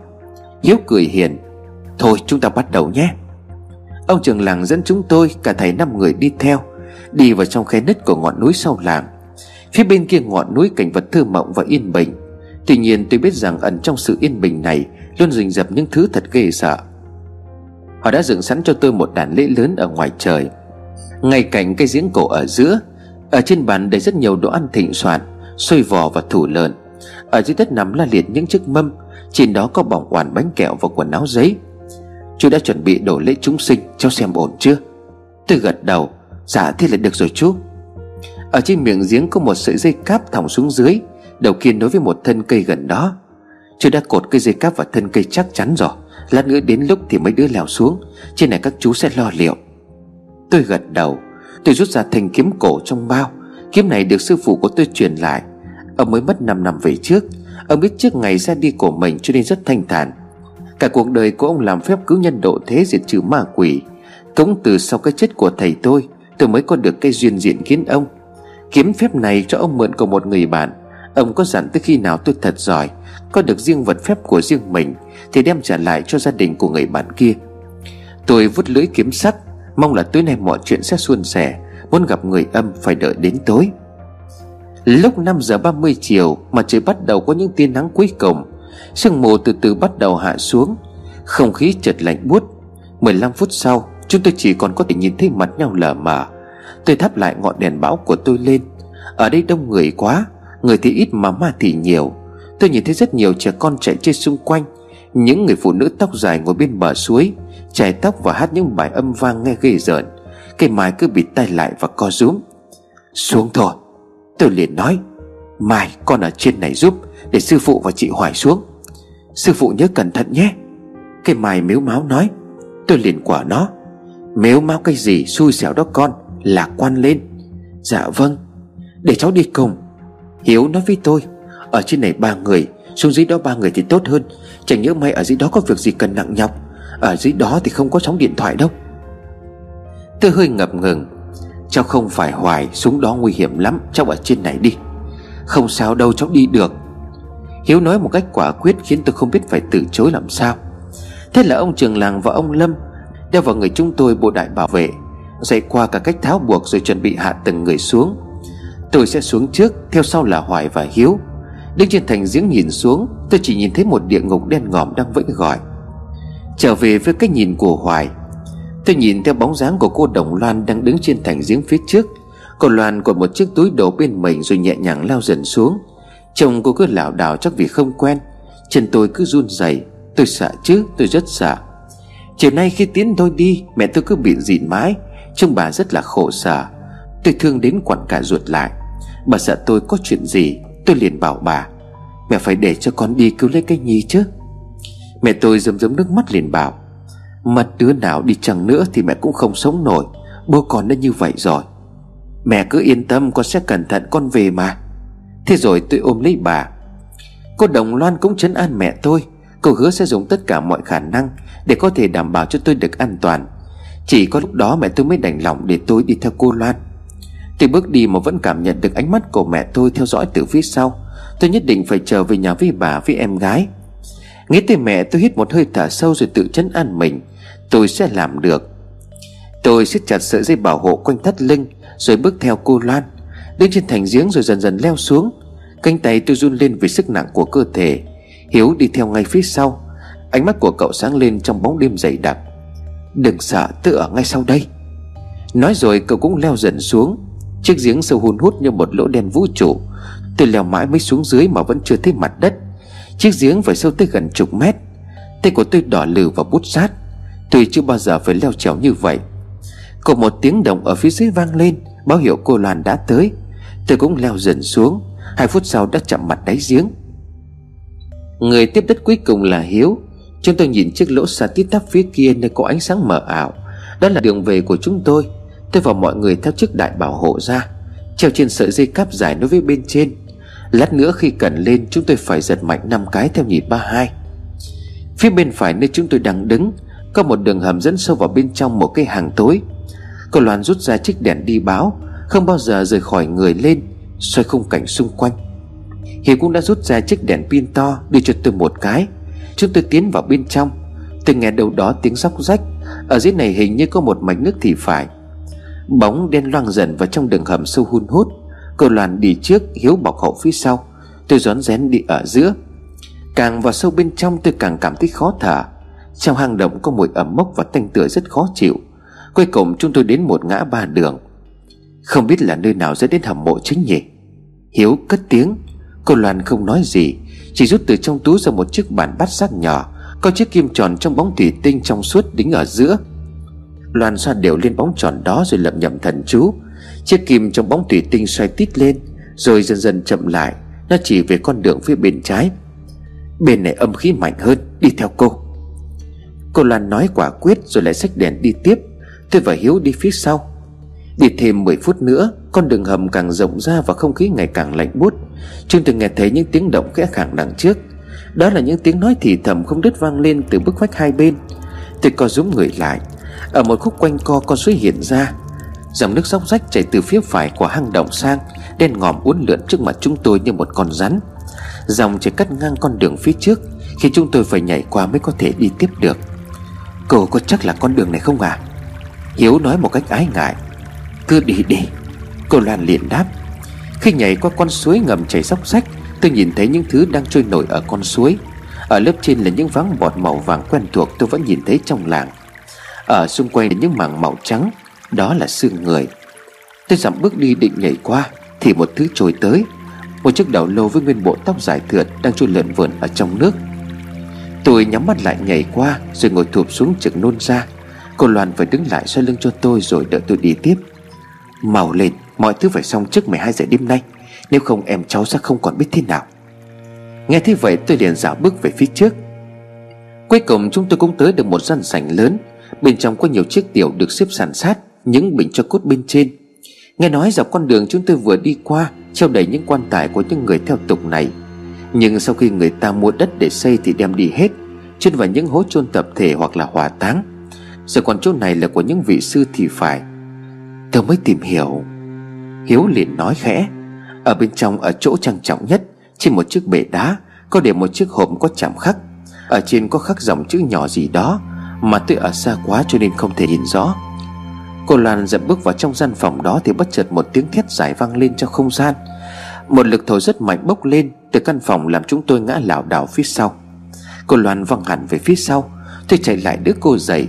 Hiếu cười hiền. Thôi chúng ta bắt đầu nhé. Ông trường làng dẫn chúng tôi, Cả thầy năm người đi theo, Đi vào trong khe nứt của ngọn núi sau làng. Phía bên kia ngọn núi cảnh vật thơ mộng và yên bình. Tuy nhiên tôi biết rằng ẩn trong sự yên bình này Luôn rình rập những thứ thật ghê sợ. Họ đã dựng sẵn cho tôi một đàn lễ lớn ở ngoài trời. Ngay cạnh cây giếng cổ ở giữa, Ở trên bàn đầy rất nhiều đồ ăn thịnh soạn, Xôi vò và thủ lợn. Ở dưới đất nằm la liệt những chiếc mâm trên đó có bỏng quản bánh kẹo và quần áo giấy. Chú đã chuẩn bị đồ lễ chúng sinh Cháu xem ổn chưa? Tôi gật đầu. Dạ thế là được rồi chú. Ở trên miệng giếng có một sợi dây cáp thòng xuống dưới, Đầu kia nối với một thân cây gần đó. Chú đã cột cây dây cáp vào thân cây chắc chắn rồi. Lát nữa đến lúc thì mấy đứa leo xuống. Trên này các chú sẽ lo liệu. Tôi gật đầu. Tôi rút ra thanh kiếm cổ trong bao. Kiếm này được sư phụ của tôi truyền lại. Ông mới mất 5 năm về trước. Ông biết trước ngày ra đi của mình cho nên rất thanh thản. Cả cuộc đời của ông làm phép cứu nhân độ thế diệt trừ ma quỷ. Cũng từ sau cái chết của thầy tôi Tôi mới có được cái duyên diện kiến ông. Kiếm phép này cho ông mượn của một người bạn. Ông có dặn tới khi nào tôi thật giỏi, Có được riêng vật phép của riêng mình, Thì đem trả lại cho gia đình của người bạn kia. Tôi vút lưỡi kiếm sắt Mong là tối nay mọi chuyện sẽ suôn sẻ, Muốn gặp người âm phải đợi đến tối. Lúc 5 giờ 30 chiều Mà trời bắt đầu có những tia nắng cuối cùng, Sương mù từ từ bắt đầu hạ xuống, Không khí chợt lạnh buốt. 15 phút sau, Chúng tôi chỉ còn có thể nhìn thấy mặt nhau lờ mờ. Tôi thắp lại ngọn đèn bão của tôi lên. Ở đây đông người quá, Người thì ít mà ma thì nhiều. Tôi nhìn thấy rất nhiều trẻ con chạy chơi xung quanh. Những người phụ nữ tóc dài ngồi bên bờ suối, Chải tóc và hát những bài âm vang nghe ghê rợn. Cây Mai cứ bị tay lại và co rúm. Xuống thôi. Tôi liền nói, Mai, con ở trên này giúp, Để sư phụ và chị Hoài xuống. Sư phụ nhớ cẩn thận nhé. Cái Mai miếu máu nói Tôi liền quả nó Miếu máu cái gì xui xẻo đó con, là quan lên. Dạ vâng Để cháu đi cùng. Hiếu nói với tôi, Ở trên này ba người, Xuống dưới đó ba người thì tốt hơn. Chẳng nhớ may ở dưới đó có việc gì cần nặng nhọc, Ở dưới đó thì không có sóng điện thoại đâu. Tôi hơi ngập ngừng Cháu không phải hoài xuống đó nguy hiểm lắm, Cháu ở trên này đi. Không sao đâu, cháu đi được. Hiếu nói một cách quả quyết khiến tôi không biết phải từ chối làm sao. Thế là ông trường làng và ông Lâm Đeo vào người chúng tôi bộ đại bảo vệ, Dạy qua cả cách tháo buộc rồi chuẩn bị hạ từng người xuống. Tôi sẽ xuống trước, Theo sau là Hoài và Hiếu. Đứng trên thành giếng nhìn xuống, Tôi chỉ nhìn thấy một địa ngục đen ngòm đang vẫy gọi. Trở về với cái nhìn của Hoài Tôi nhìn theo bóng dáng của cô Đồng Loan Đang đứng trên thành giếng phía trước. Cô Loan còn một chiếc túi đổ bên mình Rồi nhẹ nhàng lao dần xuống. Chồng cô cứ lảo đảo chắc vì không quen. Chân tôi cứ run rẩy. Tôi sợ chứ, tôi rất sợ. Chiều nay khi tiến tôi đi, Mẹ tôi cứ bị dịn mãi. Trông bà rất là khổ sở. Tôi thương đến quặn cả ruột lại. Bà sợ tôi có chuyện gì, Tôi liền bảo bà. Mẹ phải để cho con đi cứu lấy cái nhi chứ. Mẹ tôi rơm rớm nước mắt liền bảo. Mặt đứa nào đi chăng nữa Thì mẹ cũng không sống nổi. Bố con đã như vậy rồi. Mẹ cứ yên tâm, con sẽ cẩn thận, con về mà. Thế rồi tôi ôm lấy bà. Cô Đồng Loan cũng chấn an mẹ tôi. Cô hứa sẽ dùng tất cả mọi khả năng Để có thể đảm bảo cho tôi được an toàn. Chỉ có lúc đó mẹ tôi mới đành lòng Để tôi đi theo cô Loan. Tôi bước đi mà vẫn cảm nhận được ánh mắt của mẹ tôi Theo dõi từ phía sau. Tôi nhất định phải trở về nhà với bà, với em gái. Nghĩ tới mẹ, tôi hít một hơi thở sâu Rồi tự chấn an mình. Tôi sẽ làm được. Tôi siết chặt sợi dây bảo hộ quanh thắt lưng, Rồi bước theo cô Loan, Đến trên thành giếng rồi dần dần leo xuống. Cánh tay tôi run lên vì sức nặng của cơ thể. Hiếu đi theo ngay phía sau. Ánh mắt của cậu sáng lên trong bóng đêm dày đặc. Đừng sợ tôi ở ngay sau đây. Nói rồi cậu cũng leo dần xuống. Chiếc giếng sâu hun hút như một lỗ đen vũ trụ. Tôi leo mãi mới xuống dưới mà vẫn chưa thấy mặt đất. Chiếc giếng phải sâu tới gần chục mét. Tay của tôi đỏ lừ và bút sát. Tôi chưa bao giờ phải leo trèo như vậy. Có một tiếng động ở phía dưới vang lên, Báo hiệu cô Loan đã tới. Tôi cũng leo dần xuống, Hai phút sau đã chạm mặt đáy giếng. Người tiếp đất cuối cùng là Hiếu. Chúng tôi nhìn chiếc lỗ xa tít tắp phía kia Nơi có ánh sáng mờ ảo. Đó là đường về của chúng tôi. Tôi và mọi người theo chiếc đại bảo hộ ra, Treo trên sợi dây cáp dài nối với bên trên. Lát nữa khi cần lên, Chúng tôi phải giật mạnh năm cái theo nhịp ba hai. Phía bên phải nơi chúng tôi đang đứng có một đường hầm dẫn sâu vào bên trong một cái hàng tối. Cô Loan rút ra chiếc đèn đi báo, Không bao giờ rời khỏi người lên soi khung cảnh xung quanh. Hiếu cũng đã rút ra chiếc đèn pin to Đưa cho tôi một cái. Chúng tôi tiến vào bên trong. Tôi nghe đâu đó tiếng róc rách. Ở dưới này hình như có một mạch nước thì phải. Bóng đen loang dần vào trong đường hầm sâu hun hút. Cô Loan đi trước, Hiếu bọc hậu phía sau. Tôi rón rén đi ở giữa. Càng vào sâu bên trong, tôi càng cảm thấy khó thở. Trong hang động có mùi ẩm mốc và tanh tưởi rất khó chịu. Cuối cùng chúng tôi đến một ngã ba đường. Không biết là nơi nào dẫn đến hầm mộ chính nhỉ? Hiếu cất tiếng. Cô Loan không nói gì, Chỉ rút từ trong túi ra một chiếc bàn bát sắc nhỏ, Có chiếc kim tròn trong bóng thủy tinh trong suốt đính ở giữa. Loan xoa đều lên bóng tròn đó rồi lẩm nhẩm thần chú. Chiếc kim trong bóng thủy tinh xoay tít lên, Rồi dần dần chậm lại. Nó chỉ về con đường phía bên trái. Bên này âm khí mạnh hơn, Đi theo cô. Cô Loan nói quả quyết rồi lại xách đèn đi tiếp. Tôi và Hiếu đi phía sau. Đi thêm 10 phút nữa, Con đường hầm càng rộng ra và không khí ngày càng lạnh buốt. Chúng tôi nghe thấy những tiếng động khẽ khàng đằng trước. Đó là những tiếng nói thì thầm không đứt vang lên từ bức vách hai bên. Tôi co rúm người lại. Ở một khúc quanh co, con suối hiện ra. Dòng nước róc rách chảy từ phía phải của hang động sang, Đen ngòm uốn lượn trước mặt chúng tôi như một con rắn. Dòng chảy cắt ngang con đường phía trước Khi chúng tôi phải nhảy qua mới có thể đi tiếp được. Cô có chắc là con đường này không à Hiếu nói một cách ái ngại. Cứ đi đi. Cô Loan liền đáp. Khi nhảy qua con suối ngầm chảy sóc sách Tôi nhìn thấy những thứ đang trôi nổi ở con suối. Ở lớp trên là những váng bọt màu vàng quen thuộc tôi vẫn nhìn thấy trong làng. Ở xung quanh là những mảng màu trắng, Đó là xương người. Tôi dặm bước đi định nhảy qua, Thì một thứ trôi tới. Một chiếc đầu lâu với nguyên bộ tóc dài thượt Đang trôi lượn vườn ở trong nước. Tôi nhắm mắt lại nhảy qua, Rồi ngồi thụp xuống chừng nôn ra. Cô Loan phải đứng lại xoay lưng cho tôi rồi đợi tôi đi tiếp. Màu lên, Mọi thứ phải xong trước 12 giờ đêm nay. Nếu không em cháu sẽ không còn biết thế nào. Nghe thế vậy tôi liền dạo bước về phía trước. Cuối cùng chúng tôi cũng tới được một gian sảnh lớn. Bên trong có nhiều chiếc tiểu được xếp sàn sát, Những bình cho cốt bên trên. Nghe nói dọc con đường chúng tôi vừa đi qua Treo đầy những quan tài của những người theo tục này. Nhưng sau khi người ta mua đất để xây Thì đem đi hết trên vào những hố chôn tập thể hoặc là hỏa táng. Giờ còn chỗ này là của những vị sư thì phải. Tôi mới tìm hiểu. Hiếu liền nói khẽ, Ở bên trong ở chỗ trang trọng nhất, Trên một chiếc bể đá, Có để một chiếc hộp có chạm khắc. Ở trên có khắc dòng chữ nhỏ gì đó, Mà tôi ở xa quá cho nên không thể nhìn rõ. Cô Loan dậm bước vào trong gian phòng đó Thì bất chợt một tiếng thét dài vang lên trong không gian. Một lực thổi rất mạnh bốc lên Từ căn phòng làm chúng tôi ngã lảo đảo phía sau. Cô Loan văng hẳn về phía sau Tôi chạy lại đứa cô dậy.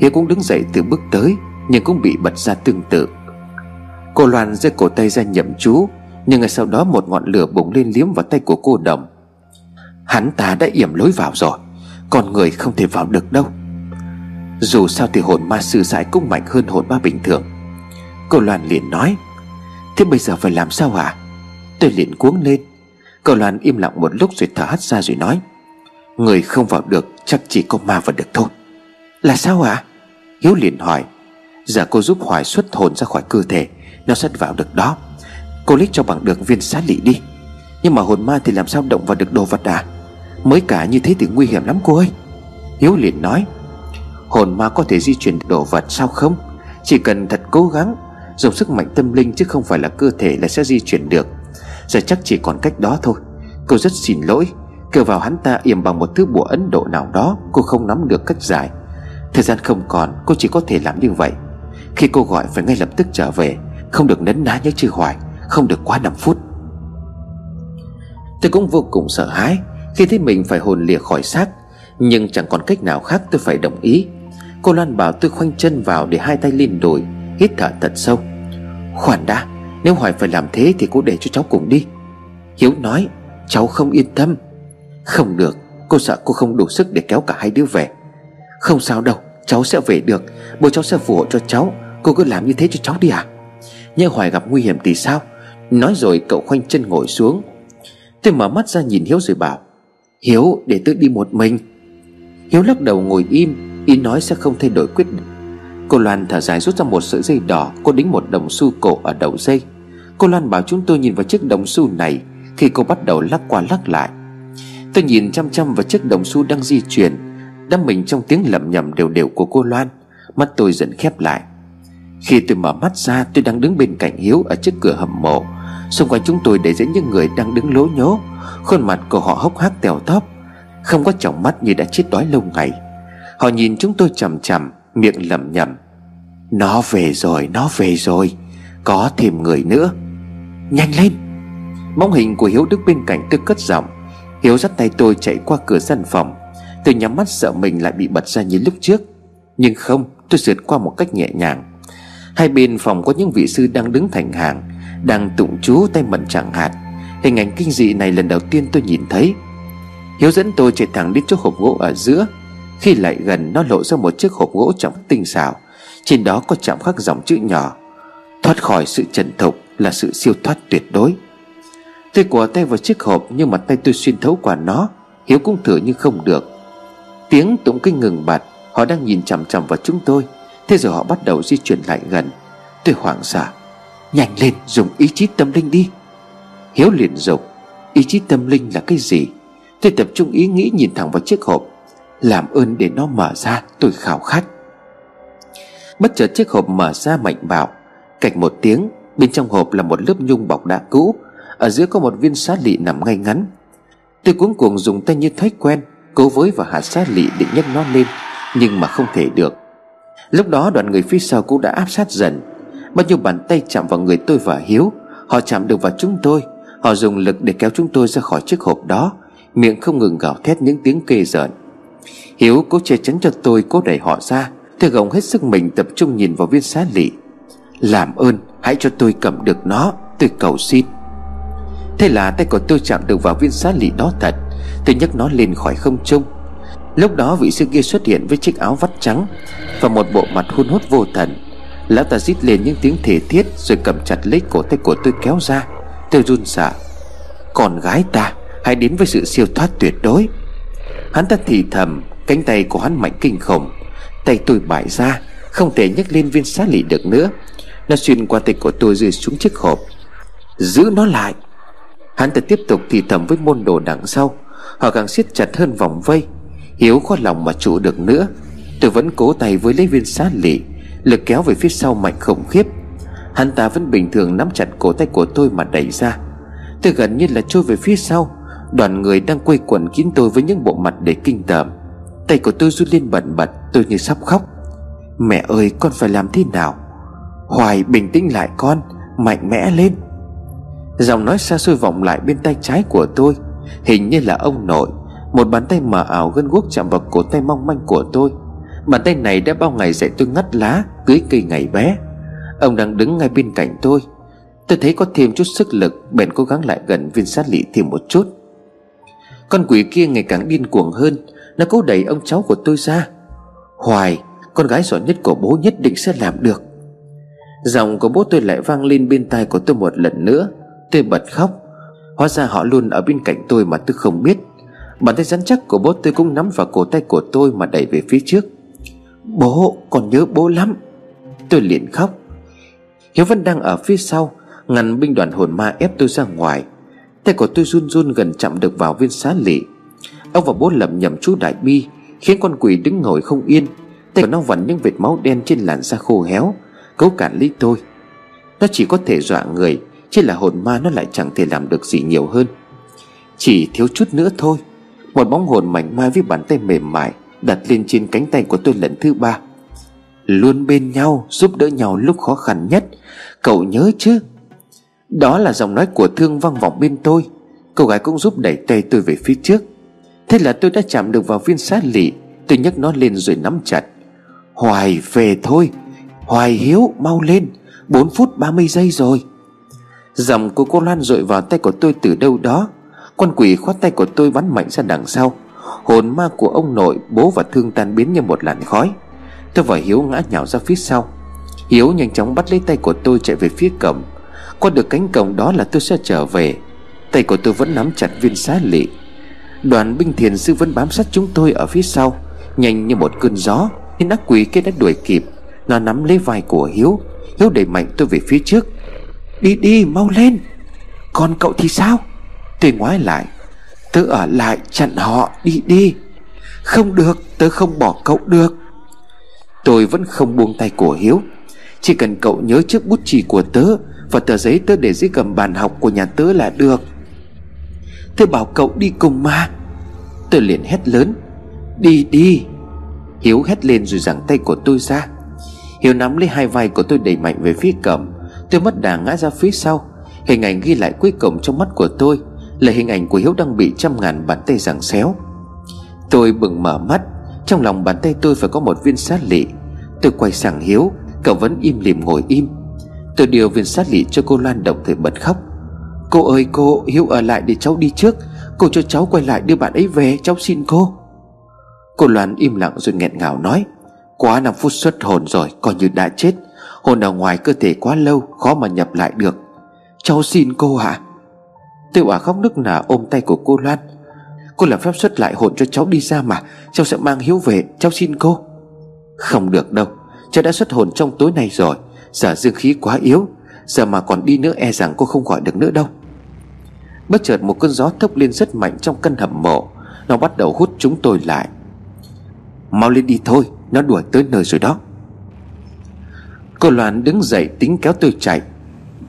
Hiếu cũng đứng dậy từ bước tới, Nhưng cũng bị bật ra tương tự. Cô Loan giơ cổ tay ra nhậm chú, Nhưng ngay sau đó một ngọn lửa bùng lên liếm vào tay của cô Đồng. Hắn ta đã yểm lối vào rồi, Con người không thể vào được đâu. Dù sao thì hồn ma sư sãi cũng mạnh hơn hồn ma bình thường. Cô Loan liền nói, Thế bây giờ phải làm sao hả? Tôi liền cuống lên. Cô Loan im lặng một lúc rồi thở hắt ra rồi nói, Người không vào được, chắc chỉ có ma vào được thôi. Là sao ạ? Hiếu liền hỏi. Giờ cô giúp Hoài xuất hồn ra khỏi cơ thể, Nó sẽ vào được đó. Cô lít cho bằng được viên xá lị đi. Nhưng mà hồn ma thì làm sao động vào được đồ vật à? Mới cả như thế thì nguy hiểm lắm cô ơi. Hiếu liền nói. Hồn ma có thể di chuyển đồ vật sao không? Chỉ cần thật cố gắng, Dùng sức mạnh tâm linh chứ không phải là cơ thể là sẽ di chuyển được. Giờ chắc chỉ còn cách đó thôi. Cô rất xin lỗi. Kêu vào hắn ta yểm bằng một thứ bùa Ấn Độ nào đó, Cô không nắm được cách giải. Thời gian không còn, cô chỉ có thể làm như vậy. Khi cô gọi phải ngay lập tức trở về, Không được nấn ná nhớ chư hoài, Không được quá 5 phút. Tôi cũng vô cùng sợ hãi, Khi thấy mình phải hồn lìa khỏi xác, Nhưng chẳng còn cách nào khác tôi phải đồng ý. Cô Loan bảo tôi khoanh chân vào Để hai tay lên đùi, Hít thở thật sâu. Khoan đã nếu Hoài phải làm thế thì cô để cho cháu cùng đi. Hiếu nói, Cháu không yên tâm. Không được, Cô sợ cô không đủ sức để kéo cả hai đứa về. Không sao đâu, Cháu sẽ về được. Bố cháu sẽ phù hộ cho cháu. Cô cứ làm như thế cho cháu đi à? Nhưng Hoài gặp nguy hiểm thì sao? Nói rồi cậu khoanh chân ngồi xuống. Tôi mở mắt ra nhìn Hiếu rồi bảo, Hiếu, để tôi đi một mình. Hiếu lắc đầu ngồi im, Ý nói sẽ không thay đổi quyết định. Cô Loan thở dài rút ra một sợi dây đỏ, Cô đính một đồng xu cổ ở đầu dây. Cô Loan bảo chúng tôi nhìn vào chiếc đồng xu này. Khi cô bắt đầu lắc qua lắc lại Tôi nhìn chăm chăm vào chiếc đồng xu đang di chuyển. Đắm mình trong tiếng lẩm nhẩm đều đều của cô Loan. Mắt tôi dần khép lại. Khi tôi mở mắt ra tôi đang đứng bên cạnh Hiếu Ở trước cửa hầm mộ. Xung quanh chúng tôi để dẫn những người đang đứng lố nhố. Khuôn mặt của họ hốc hác tèo tóp Không có trọng mắt như đã chết đói lâu ngày. Họ nhìn chúng tôi chằm chằm Miệng lẩm nhẩm. Nó về rồi, nó về rồi. Có thêm người nữa. Nhanh lên. Bóng hình của Hiếu đứng bên cạnh tôi cất giọng. Hiếu dắt tay tôi chạy qua cửa gian phòng. Tôi nhắm mắt sợ mình lại bị bật ra như lúc trước. Nhưng không, tôi sượt qua một cách nhẹ nhàng. Hai bên phòng có những vị sư đang đứng thành hàng, Đang tụng chú tay mận chẳng hạt Hình ảnh kinh dị này lần đầu tiên tôi nhìn thấy. Hiếu dẫn tôi chạy thẳng đến chỗ hộp gỗ ở giữa. Khi lại gần, nó lộ ra một chiếc hộp gỗ trọng tinh xảo. Trên đó có chạm khắc dòng chữ nhỏ. Thoát khỏi sự trần thục là sự siêu thoát tuyệt đối. Tôi quả tay vào chiếc hộp Nhưng mà tay tôi xuyên thấu qua nó, Hiếu cũng thử nhưng không được. Tiếng tụng kinh ngừng bặt, Họ đang nhìn chằm chằm vào chúng tôi. Thế rồi họ bắt đầu di chuyển lại gần. Tôi hoảng sợ. Nhanh lên, dùng ý chí tâm linh đi. Hiếu liền dục, Ý chí tâm linh là cái gì? Tôi tập trung ý nghĩ nhìn thẳng vào chiếc hộp. Làm ơn để nó mở ra, tôi khảo khát. Bất chợt chiếc hộp mở ra mạnh bạo. Cạch một tiếng Bên trong hộp là một lớp nhung bọc đá cũ. Ở giữa có một viên xá lị nằm ngay ngắn. Tôi cuống cuồng dùng tay như thói quen, Cố với và hạ xá lị định nhấc nó lên, Nhưng mà không thể được. Lúc đó đoàn người phía sau cũng đã áp sát dần. Bao nhiêu bàn tay chạm vào người tôi và Hiếu, Họ chạm được vào chúng tôi. Họ dùng lực để kéo chúng tôi ra khỏi chiếc hộp đó. Miệng không ngừng gào thét những tiếng kê rợn. Hiếu cố che chắn cho tôi, Cố đẩy họ ra. Tôi gồng hết sức mình tập trung nhìn vào viên xá lị. Làm ơn hãy cho tôi cầm được nó, Tôi cầu xin. Thế là tay của tôi chạm được vào viên xá lị đó thật. Tôi nhấc nó lên khỏi không trung. Lúc đó vị sư kia xuất hiện với chiếc áo vắt trắng Và một bộ mặt hun hút vô thần. Lão ta rít lên những tiếng thể thiết Rồi cầm chặt lấy cổ tay của tôi kéo ra. Tôi run sợ. Con gái ta, Hãy đến với sự siêu thoát tuyệt đối. Hắn ta thì thầm, Cánh tay của hắn mạnh kinh khủng. Tay tôi bại ra, Không thể nhấc lên viên xá lị được nữa. Nó xuyên qua tay của tôi rơi xuống chiếc hộp. Giữ nó lại. Hắn ta tiếp tục thì thầm với môn đồ đằng sau. Họ càng siết chặt hơn vòng vây. Hiếu khó lòng mà trụ được nữa. Tôi vẫn cố tay với lấy viên xá lị, Lực kéo về phía sau mạnh khủng khiếp. Hắn ta vẫn bình thường nắm chặt cổ tay của tôi mà đẩy ra. Tôi gần như là trôi về phía sau. Đoàn người đang quây quần kín tôi với những bộ mặt để kinh tởm. Tay của tôi run lên bẩn bật, Tôi như sắp khóc. Mẹ ơi, con phải làm thế nào? Hoài bình tĩnh lại con, Mạnh mẽ lên. Giọng nói xa xôi vọng lại bên tay trái của tôi. Hình như là ông nội, Một bàn tay mờ ảo gân guốc chạm vào cổ tay mong manh của tôi. Bàn tay này đã bao ngày dạy tôi ngắt lá, Cưới cây ngày bé. Ông đang đứng ngay bên cạnh tôi. Tôi thấy có thêm chút sức lực, Bèn cố gắng lại gần viên sát lị thêm một chút. Con quỷ kia ngày càng điên cuồng hơn, Nó cố đẩy ông cháu của tôi ra. Hoài, Con gái giỏi nhất của bố nhất định sẽ làm được. Giọng của bố tôi lại vang lên bên tai của tôi một lần nữa. Tôi bật khóc. Hóa ra họ luôn ở bên cạnh tôi mà tôi không biết. Bàn tay rắn chắc của bố tôi cũng nắm vào cổ tay của tôi mà đẩy về phía trước. Bố còn nhớ bố lắm. Tôi liền khóc. Hiếu vẫn đang ở phía sau, Ngăn binh đoàn hồn ma ép tôi ra ngoài. Tay của tôi run run gần chạm được vào viên xá lị Ông và bố lầm nhầm chú đại bi, Khiến con quỷ đứng ngồi không yên. Tay của nó vằn những vệt máu đen trên làn da khô héo. Cấu cản lý tôi. Nó chỉ có thể dọa người, Chứ là hồn ma nó lại chẳng thể làm được gì nhiều hơn. Chỉ thiếu chút nữa thôi, Một bóng hồn mảnh mai với bàn tay mềm mại Đặt lên trên cánh tay của tôi lần thứ ba. Luôn bên nhau, Giúp đỡ nhau lúc khó khăn nhất. Cậu nhớ chứ? Đó là giọng nói của thương vang vọng bên tôi. Cô gái cũng giúp đẩy tay tôi về phía trước. Thế là tôi đã chạm được vào viên sát lị, Tôi nhấc nó lên rồi nắm chặt. Hoài về thôi. Hoài hiếu mau lên 4 phút 30 giây rồi. Dòng của cô Loan rội vào tay của tôi từ đâu đó. Con quỷ khoát tay của tôi bắn mạnh ra đằng sau. Hồn ma của ông nội, Bố và thương tan biến như một làn khói. Tôi và Hiếu ngã nhào ra phía sau. Hiếu nhanh chóng bắt lấy tay của tôi chạy về phía cổng. Qua được cánh cổng đó là tôi sẽ trở về. Tay của tôi vẫn nắm chặt viên xá lị. Đoàn binh thiền sư vẫn bám sát chúng tôi ở phía sau, Nhanh như một cơn gió. Nhưng ác quỷ kia đã đuổi kịp. Nó nắm lấy vai của Hiếu. Hiếu đẩy mạnh tôi về phía trước. Đi đi, mau lên. Còn cậu thì sao? Tôi ngoái lại. Tớ ở lại chặn họ. Đi đi. Không được, tớ không bỏ cậu được. Tôi vẫn không buông tay của Hiếu. Chỉ cần cậu nhớ chiếc bút chì của tớ Và tờ giấy tớ để dưới gầm bàn học của nhà tớ là được. Tớ bảo cậu đi cùng mà. Tôi liền hét lớn. Đi đi. Hiếu hét lên rồi giằng tay của tôi ra. Hiếu nắm lấy hai vai của tôi đẩy mạnh về phía cầm Tôi mất đà ngã ra phía sau. Hình ảnh ghi lại cuối cùng trong mắt của tôi Là hình ảnh của Hiếu đang bị trăm ngàn bàn tay giằng xéo. Tôi bừng mở mắt. Trong lòng bàn tay tôi phải có một viên sát lị. Tôi quay sang Hiếu. Cậu vẫn im lìm ngồi im. Tôi điều viên sát lị cho cô Loan đồng thời bật khóc. Cô ơi cô, Hiếu ở lại để cháu đi trước. Cô cho cháu quay lại đưa bạn ấy về, Cháu xin cô. Cô Loan im lặng rồi nghẹn ngào nói. Quá 5 phút xuất hồn rồi, Coi như đã chết. Hồn ở ngoài cơ thể quá lâu, Khó mà nhập lại được. Cháu xin cô ạ. À? Tiêu ả khóc nức nở ôm tay của cô Loan. Cô làm phép xuất lại hồn cho cháu đi ra mà, Cháu sẽ mang Hiếu về, Cháu xin cô. Không được đâu, Cháu đã xuất hồn trong tối nay rồi. Giờ dương khí quá yếu, Giờ mà còn đi nữa e rằng cô không gọi được nữa đâu. Bất chợt một cơn gió thốc lên rất mạnh trong căn hầm mộ. Nó bắt đầu hút chúng tôi lại. Mau lên đi thôi, Nó đuổi tới nơi rồi đó. Cô Loan đứng dậy tính kéo tôi chạy.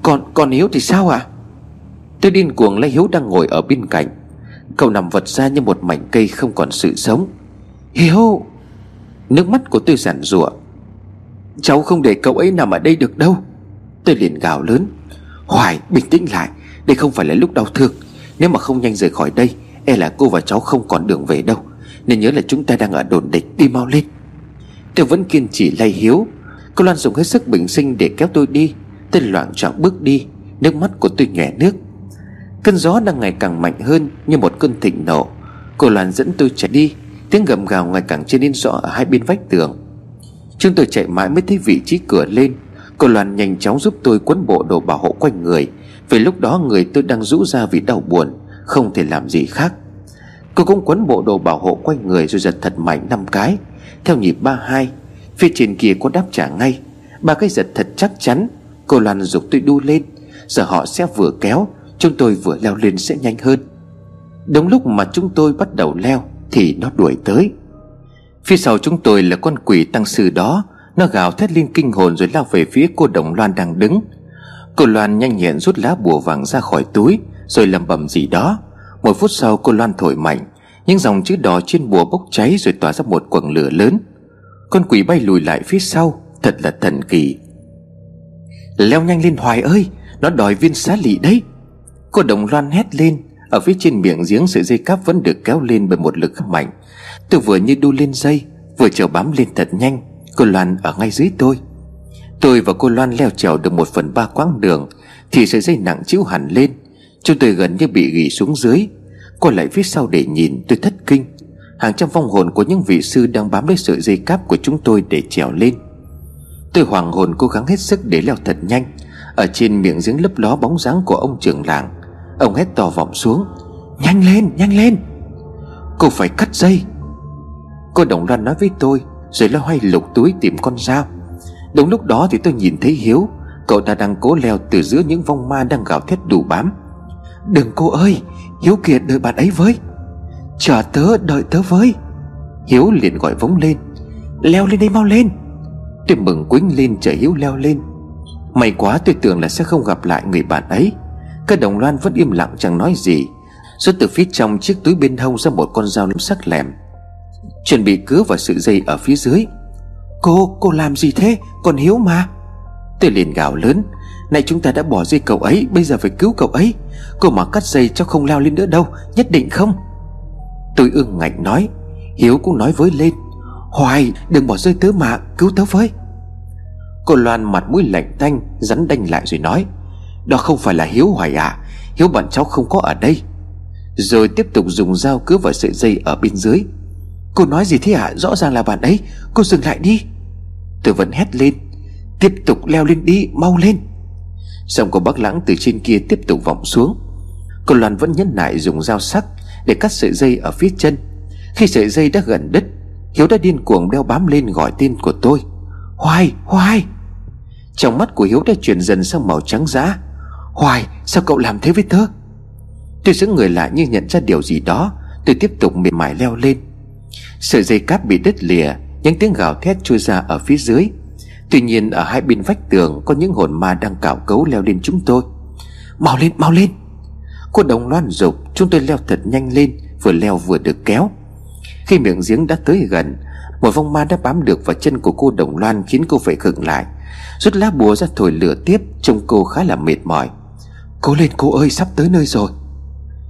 Còn còn Hiếu thì sao ạ? À? Tôi điên cuồng lấy Hiếu đang ngồi ở bên cạnh. Cậu nằm vật ra như một mảnh cây không còn sự sống. Hiếu! Nước mắt của tôi giản rụa Cháu không để cậu ấy nằm ở đây được đâu. Tôi liền gào lớn. Hoài, bình tĩnh lại. Đây không phải là lúc đau thương. Nếu mà không nhanh rời khỏi đây E là cô và cháu không còn đường về đâu. Nên nhớ là chúng ta đang ở đồn địch Đi mau lên. Tôi vẫn kiên trì lay Hiếu, Cô Loan dùng hết sức bình sinh để kéo tôi đi. Tôi loạn trọng bước đi, Nước mắt của tôi nhòe nước. Cơn gió đang ngày càng mạnh hơn Như một cơn thịnh nộ. Cô Loan dẫn tôi chạy đi, Tiếng gầm gào ngày càng trên nên rõ ở hai bên vách tường. Chúng tôi chạy mãi mới thấy vị trí cửa lên. Cô Loan nhanh chóng giúp tôi quấn bộ đồ bảo hộ quanh người. Vì lúc đó người tôi đang rũ ra vì đau buồn, Không thể làm gì khác. Cô cũng quấn bộ đồ bảo hộ quanh người Rồi giật thật mạnh năm cái. Theo nhịp ba hai, Phía trên kia có đáp trả ngay. Ba cái giật thật chắc chắn. Cô Loan dục tôi đu lên. Giờ họ sẽ vừa kéo, Chúng tôi vừa leo lên sẽ nhanh hơn. Đúng lúc mà chúng tôi bắt đầu leo Thì nó đuổi tới. Phía sau chúng tôi là con quỷ tăng sư đó. Nó gào thét lên kinh hồn rồi lao về phía cô Đồng Loan đang đứng. Cô Loan nhanh nhẹn rút lá bùa vàng ra khỏi túi Rồi lầm bầm gì đó. Một phút sau cô Loan thổi mạnh, Những dòng chữ đỏ trên bùa bốc cháy Rồi tỏa ra một quầng lửa lớn. Con quỷ bay lùi lại phía sau, Thật là thần kỳ. Leo nhanh lên, Hoài ơi, Nó đòi viên xá lị đấy. Cô Đồng Loan hét lên, Ở phía trên miệng giếng sợi dây cáp vẫn được kéo lên bởi một lực mạnh. Tôi vừa như đu lên dây, Vừa trèo bám lên thật nhanh, Cô Loan ở ngay dưới tôi. Tôi và cô Loan leo trèo được một phần ba quãng đường, Thì sợi dây nặng chiếu hẳn lên. Chúng tôi gần như bị gỉ xuống dưới. Cô lại phía sau để nhìn, tôi thất kinh. Hàng trăm vong hồn của những vị sư đang bám lấy sợi dây cáp của chúng tôi để trèo lên. Tôi hoàng hồn cố gắng hết sức để leo thật nhanh. Ở trên miệng giếng lấp ló bóng dáng của ông trưởng làng, Ông hét to vọng xuống, Nhanh lên nhanh lên! Cô phải cắt dây! Cô Đồng Loan nói với tôi, Rồi lo hoay lục túi tìm con dao. Đúng lúc đó thì tôi nhìn thấy Hiếu, Cậu ta đang cố leo từ giữa những vong ma đang gào thét đủ bám. Đừng cô ơi Hiếu kiệt đợi bạn ấy với. Chờ tớ đợi tớ với. Hiếu liền gọi vống lên. Leo lên đây mau lên. Tôi mừng quýnh lên chờ Hiếu leo lên. May quá tôi tưởng là sẽ không gặp lại người bạn ấy. Các đồng loan vẫn im lặng chẳng nói gì. Rồi từ phía trong chiếc túi bên hông ra một con dao nấm sắc lẹm Chuẩn bị cứa vào sự dây ở phía dưới. Cô, cô làm gì thế? Còn Hiếu mà. Tôi liền gào lớn. Này chúng ta đã bỏ rơi cậu ấy, Bây giờ phải cứu cậu ấy. Cô mà cắt dây cho không leo lên nữa đâu, Nhất định không? Tôi ưng ngạnh nói. Hiếu cũng nói với lên. Hoài, đừng bỏ rơi tớ mà, cứu tớ với. Cô Loan mặt mũi lạnh tanh, Rắn đanh lại rồi nói. Đó không phải là Hiếu Hoài à Hiếu bọn cháu không có ở đây. Rồi tiếp tục dùng dao cứa vào sợi dây ở bên dưới. Cô nói gì thế ạ à? Rõ ràng là bạn ấy. Cô dừng lại đi. Tôi vẫn hét lên. Tiếp tục leo lên đi, mau lên. Giọng của bác lãng từ trên kia tiếp tục vọng xuống. Cô Loan vẫn nhấn nại dùng dao sắc Để cắt sợi dây ở phía chân. Khi sợi dây đã gần đứt, Hiếu đã điên cuồng đeo bám lên gọi tên của tôi. Hoài Hoài! Trong mắt của Hiếu đã chuyển dần sang màu trắng giá. Hoài, sao cậu làm thế với tớ? Tôi giữ người lại như nhận ra điều gì đó. Tôi tiếp tục mệt mỏi leo lên. Sợi dây cáp bị đứt lìa, Những tiếng gào thét trôi ra ở phía dưới. Tuy nhiên ở hai bên vách tường Có những hồn ma đang cạo cấu leo lên chúng tôi. Mau lên mau lên. Cô đồng loan dục, Chúng tôi leo thật nhanh lên, Vừa leo vừa được kéo. Khi miệng giếng đã tới gần, Một vong ma đã bám được vào chân của cô đồng loan Khiến cô phải khựng lại. Rút lá bùa ra thổi lửa tiếp, Trông cô khá là mệt mỏi. Cố lên, cô ơi, sắp tới nơi rồi.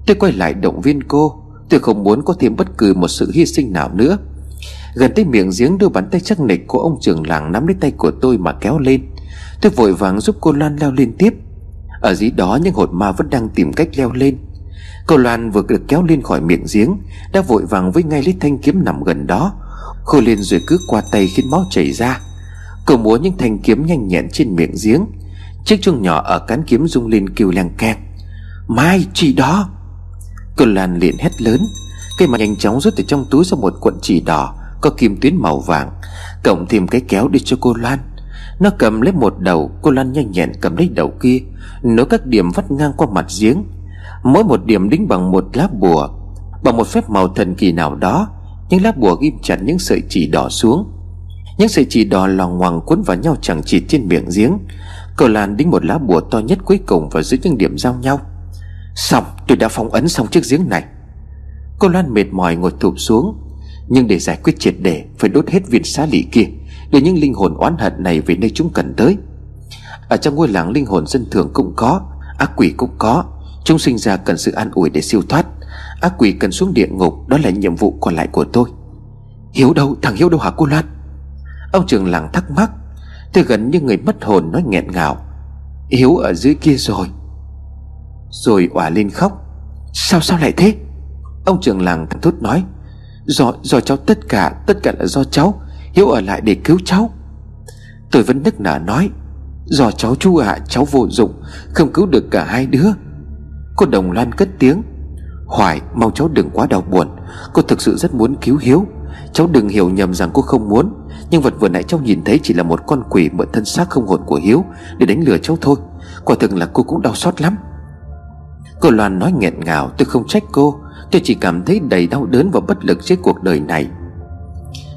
Tôi quay lại động viên cô. Tôi không muốn có thêm bất cứ một sự hy sinh nào nữa. Gần tới miệng giếng đôi bàn tay chắc nịch của ông trưởng làng nắm lấy tay của tôi mà kéo lên. Tôi vội vàng giúp cô Loan leo lên tiếp. Ở dưới đó, những hồn ma vẫn đang tìm cách leo lên. Cô Loan vừa được kéo lên khỏi miệng giếng, Đã vội vàng với ngay lấy thanh kiếm nằm gần đó, Khô lên rồi cứ qua tay khiến máu chảy ra. Cô múa những thanh kiếm nhanh nhẹn trên miệng giếng. Chiếc chuông nhỏ ở cán kiếm rung lên kêu leng keng. Mai chỉ đó! Cô Lan liền hét lớn. Cây mà nhanh chóng rút từ trong túi ra một cuộn chỉ đỏ. Có kim tuyến màu vàng, Cộng thêm cái kéo đi cho cô Lan. Nó cầm lấy một đầu, Cô Lan nhanh nhẹn cầm lấy đầu kia, Nối các điểm vắt ngang qua mặt giếng. Mỗi một điểm đính bằng một lá bùa, Bằng một phép màu thần kỳ nào đó, Những lá bùa ghim chặt những sợi chỉ đỏ xuống. Những sợi chỉ đỏ lòng ngoằng cuốn vào nhau chẳng chỉ trên miệng giếng. Cô Lan đính một lá bùa to nhất cuối cùng vào giữa những điểm giao nhau. Xong, tôi đã phong ấn xong chiếc giếng này. Cô Loan mệt mỏi ngồi thụp xuống. Nhưng để giải quyết triệt để, Phải đốt hết viên xá lị kia, Để những linh hồn oán hận này về nơi chúng cần tới. Ở trong ngôi làng linh hồn dân thường cũng có, Ác quỷ cũng có. Chúng sinh ra cần sự an ủi để siêu thoát. Ác quỷ cần xuống địa ngục, Đó là nhiệm vụ còn lại của tôi. Hiếu đâu, thằng Hiếu đâu hả cô Loan? Ông trường làng thắc mắc. Tôi gần như người mất hồn nói nghẹn ngào. Hiếu ở dưới kia rồi. Rồi òa lên khóc. Sao sao lại thế? Ông trường làng thằng thốt nói. Do, do cháu tất cả Tất cả là do cháu. Hiếu ở lại để cứu cháu. Tôi vẫn nức nở nói Do cháu chú ạ à, cháu vô dụng Không cứu được cả hai đứa. Cô Đồng Loan cất tiếng Hoài mong cháu đừng quá đau buồn. Cô thực sự rất muốn cứu Hiếu. Cháu đừng hiểu nhầm rằng cô không muốn Nhưng vật vừa nãy cháu nhìn thấy chỉ là một con quỷ Mượn thân xác không hồn của Hiếu Để đánh lừa cháu thôi. Quả thực là cô cũng đau xót lắm. Cô Loan nói nghẹn ngào tôi không trách cô. Tôi chỉ cảm thấy đầy đau đớn và bất lực trước cuộc đời này.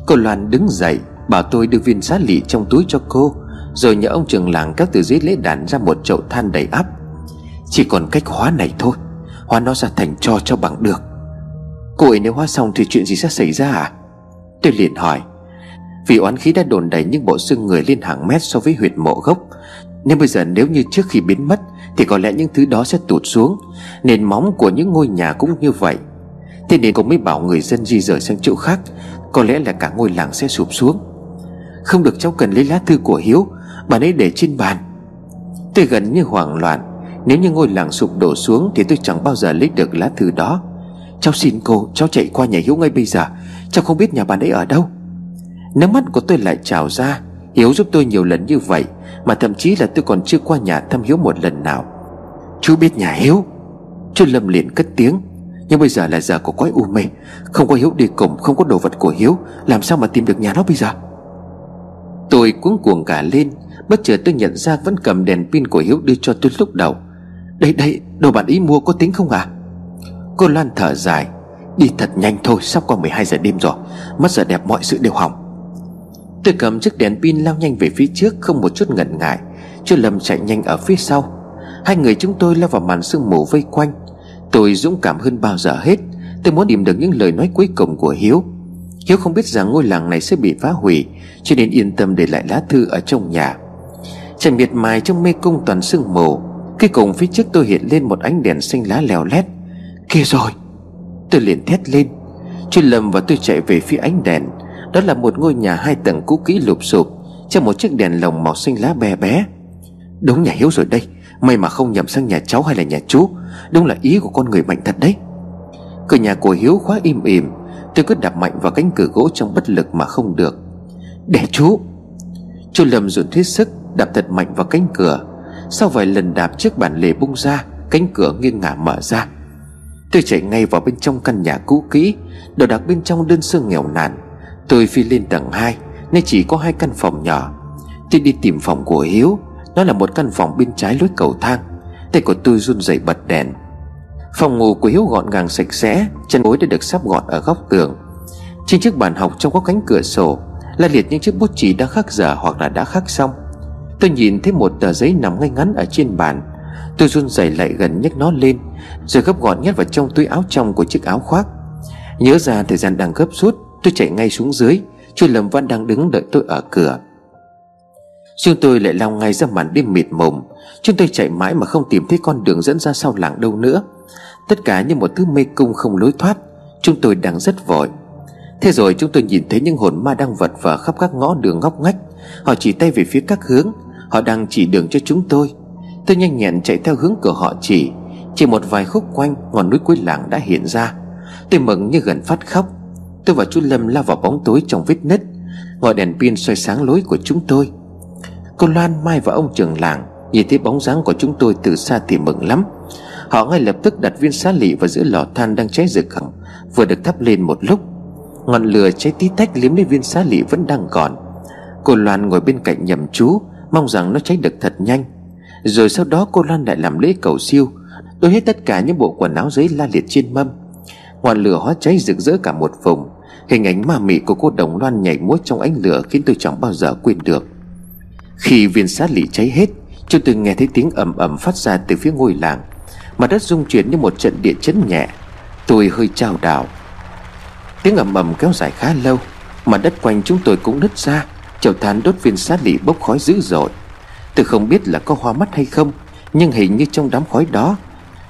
Cô Loan đứng dậy, Bảo tôi đưa viên xá lị trong túi cho cô, Rồi nhờ ông trường làng các từ dưới lễ đàn ra một chậu than đầy ắp. Chỉ còn cách hóa này thôi, Hóa nó ra thành cho cho bằng được. Cô ấy nếu hóa xong thì chuyện gì sẽ xảy ra à? Tôi liền hỏi. Vì oán khí đã đồn đầy những bộ xương người lên hàng mét so với huyệt mộ gốc nên bây giờ nếu như trước khi biến mất, Thì có lẽ những thứ đó sẽ tụt xuống. Nền móng của những ngôi nhà cũng như vậy. Thế nên cô mới bảo người dân di rời sang chỗ khác. Có lẽ là cả ngôi làng sẽ sụp xuống. Không được cháu cần lấy lá thư của Hiếu. Bà ấy để trên bàn. Tôi gần như hoảng loạn. Nếu như ngôi làng sụp đổ xuống, Thì tôi chẳng bao giờ lấy được lá thư đó. Cháu xin cô, Cháu chạy qua nhà Hiếu ngay bây giờ. Cháu không biết nhà bạn ấy ở đâu. Nước mắt của tôi lại trào ra. Hiếu giúp tôi nhiều lần như vậy, Mà thậm chí là tôi còn chưa qua nhà thăm Hiếu một lần nào. Chú biết nhà Hiếu. Chú Lâm liền cất tiếng. Nhưng bây giờ là giờ của quái u mê. Không có Hiếu đi cùng, Không có đồ vật của Hiếu, Làm sao mà tìm được nhà nó bây giờ? Tôi cuống cuồng cả lên, Bất chợt tôi nhận ra vẫn cầm đèn pin của Hiếu đưa cho tôi lúc đầu. Đây đây, Đồ bạn ý mua có tính không à Cô Loan thở dài. Đi thật nhanh thôi, sắp qua 12 giờ đêm rồi. Mất giờ đẹp, mọi sự đều hỏng. Tôi cầm chiếc đèn pin lao nhanh về phía trước, Không một chút ngần ngại. Chú Lâm chạy nhanh ở phía sau. Hai người chúng tôi lao vào màn sương mù vây quanh. Tôi dũng cảm hơn bao giờ hết. Tôi muốn tìm được những lời nói cuối cùng của Hiếu. Hiếu không biết rằng ngôi làng này sẽ bị phá hủy, Cho nên yên tâm để lại lá thư ở trong nhà. Trần miệt mài trong mê cung toàn sương mù, Khi cùng phía trước tôi hiện lên một ánh đèn xanh lá lèo lét. Kìa rồi! Tôi liền thét lên. Chuyên lầm và tôi chạy về phía ánh đèn. Đó là một ngôi nhà hai tầng cũ kỹ lụp sụp Trong một chiếc đèn lồng màu xanh lá bé bé. Đúng nhà Hiếu rồi đây, May mà không nhầm sang nhà cháu hay là nhà chú. Đúng là ý của con người mạnh thật đấy. Cửa nhà của Hiếu khóa im ỉm, Tôi cứ đập mạnh vào cánh cửa gỗ trong bất lực mà không được. Để chú! Chú Lâm dồn hết sức, Đạp thật mạnh vào cánh cửa. Sau vài lần đạp, chiếc bản lề bung ra, Cánh cửa nghiêng ngả mở ra. Tôi chạy ngay vào bên trong căn nhà cũ kỹ, Đồ đạc bên trong đơn sơ nghèo nàn. Tôi phi lên tầng 2 Nên chỉ có hai căn phòng nhỏ. Tôi đi tìm phòng của Hiếu, Nó là một căn phòng bên trái lối cầu thang. Tay của tôi run rẩy bật đèn. Phòng ngủ của Hiếu gọn gàng sạch sẽ, Chân gối đã được sắp gọn ở góc tường. Trên chiếc bàn học trong góc cánh cửa sổ, Là liệt những chiếc bút chì đã khắc giờ hoặc là đã khắc xong. Tôi nhìn thấy một tờ giấy nằm ngay ngắn ở trên bàn. Tôi run rẩy lại gần nhấc nó lên, Rồi gấp gọn nhét vào trong túi áo trong của chiếc áo khoác. Nhớ ra thời gian đang gấp rút Tôi chạy ngay xuống dưới Chú Lâm Văn đang đứng đợi tôi ở cửa. Chúng tôi lại lao ngay ra màn đêm mịt mồm, Chúng tôi chạy mãi mà không tìm thấy con đường dẫn ra sau làng đâu nữa. Tất cả như một thứ mê cung không lối thoát Chúng tôi đang rất vội. Thế rồi chúng tôi nhìn thấy những hồn ma đang vật vờ khắp các ngõ đường ngóc ngách. Họ chỉ tay về phía các hướng Họ đang chỉ đường cho chúng tôi. Tôi nhanh nhẹn chạy theo hướng cửa họ chỉ Chỉ một vài khúc quanh Ngọn núi cuối làng đã hiện ra. Tôi mừng như gần phát khóc. Tôi và chú Lâm lao vào bóng tối trong vết nứt. Ngọn đèn pin soi sáng lối của chúng tôi. Cô Loan Mai và ông trưởng làng Nhìn thấy bóng dáng của chúng tôi từ xa thì mừng lắm. Họ ngay lập tức đặt viên xá lị vào giữa lò than đang cháy rực hẳn, Vừa được thắp lên một lúc. Ngọn lửa cháy tí tách liếm lấy viên xá lị vẫn đang còn. Cô Loan ngồi bên cạnh nhầm chú, Mong rằng nó cháy được thật nhanh. Rồi sau đó cô Loan lại làm lễ cầu siêu. Đôi hết tất cả những bộ quần áo giấy la liệt trên mâm. Ngọn lửa hóa cháy rực rỡ cả một vùng. Hình ảnh ma mị của cô Đồng Loan nhảy múa trong ánh lửa Khiến tôi chẳng bao giờ quên được. Khi viên sát lị cháy hết Chúng tôi nghe thấy tiếng ầm ầm phát ra từ phía ngôi làng, mà đất rung chuyển như một trận địa chấn nhẹ. Tôi hơi trao đảo. Tiếng ầm ầm kéo dài khá lâu, mà đất quanh chúng tôi cũng nứt ra, Chậu than đốt viên sát lị bốc khói dữ dội. Tôi không biết là có hoa mắt hay không, Nhưng hình như trong đám khói đó,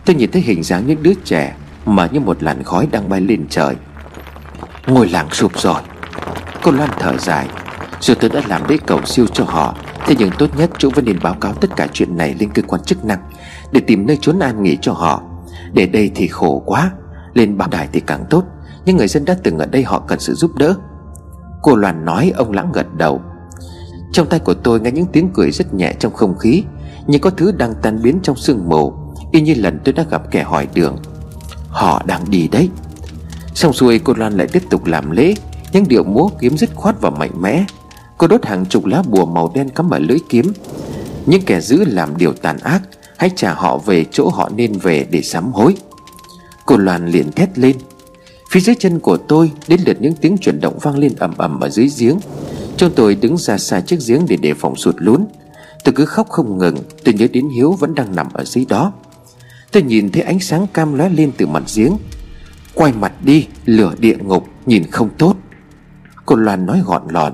Tôi nhìn thấy hình dáng những đứa trẻ Mà như một làn khói đang bay lên trời. Ngôi làng sụp rồi Cô Loan thở dài. Dù tôi đã làm lễ cầu siêu cho họ, Thế nhưng tốt nhất chúng vẫn nên báo cáo tất cả chuyện này lên cơ quan chức năng Để tìm nơi trốn an nghỉ cho họ. Để đây thì khổ quá. Lên báo đài thì càng tốt. Những người dân đã từng ở đây họ cần sự giúp đỡ. Cô Loan nói, ông lãng gật đầu. Trong tay của tôi nghe những tiếng cười rất nhẹ trong không khí Như có thứ đang tan biến trong sương mù. Y như lần tôi đã gặp kẻ hỏi đường. Họ đang đi đấy. Xong xuôi cô Loan lại tiếp tục làm lễ. Những điệu múa kiếm dứt khoát và mạnh mẽ. Cô đốt hàng chục lá bùa màu đen cắm ở lưỡi kiếm. Những kẻ giữ làm điều tàn ác, Hãy trả họ về chỗ họ nên về để sám hối. Cô Loan liền thét lên. Phía dưới chân của tôi, Đến lượt những tiếng chuyển động vang lên ầm ầm ở dưới giếng. Chúng tôi đứng ra xa chiếc giếng để đề phòng sụt lún. Tôi cứ khóc không ngừng, Tôi nhớ đến Hiếu vẫn đang nằm ở dưới đó. Tôi nhìn thấy ánh sáng cam lóe lên từ mặt giếng. Quay mặt đi, Lửa địa ngục, Nhìn không tốt. Cô Loan nói gọn lọn.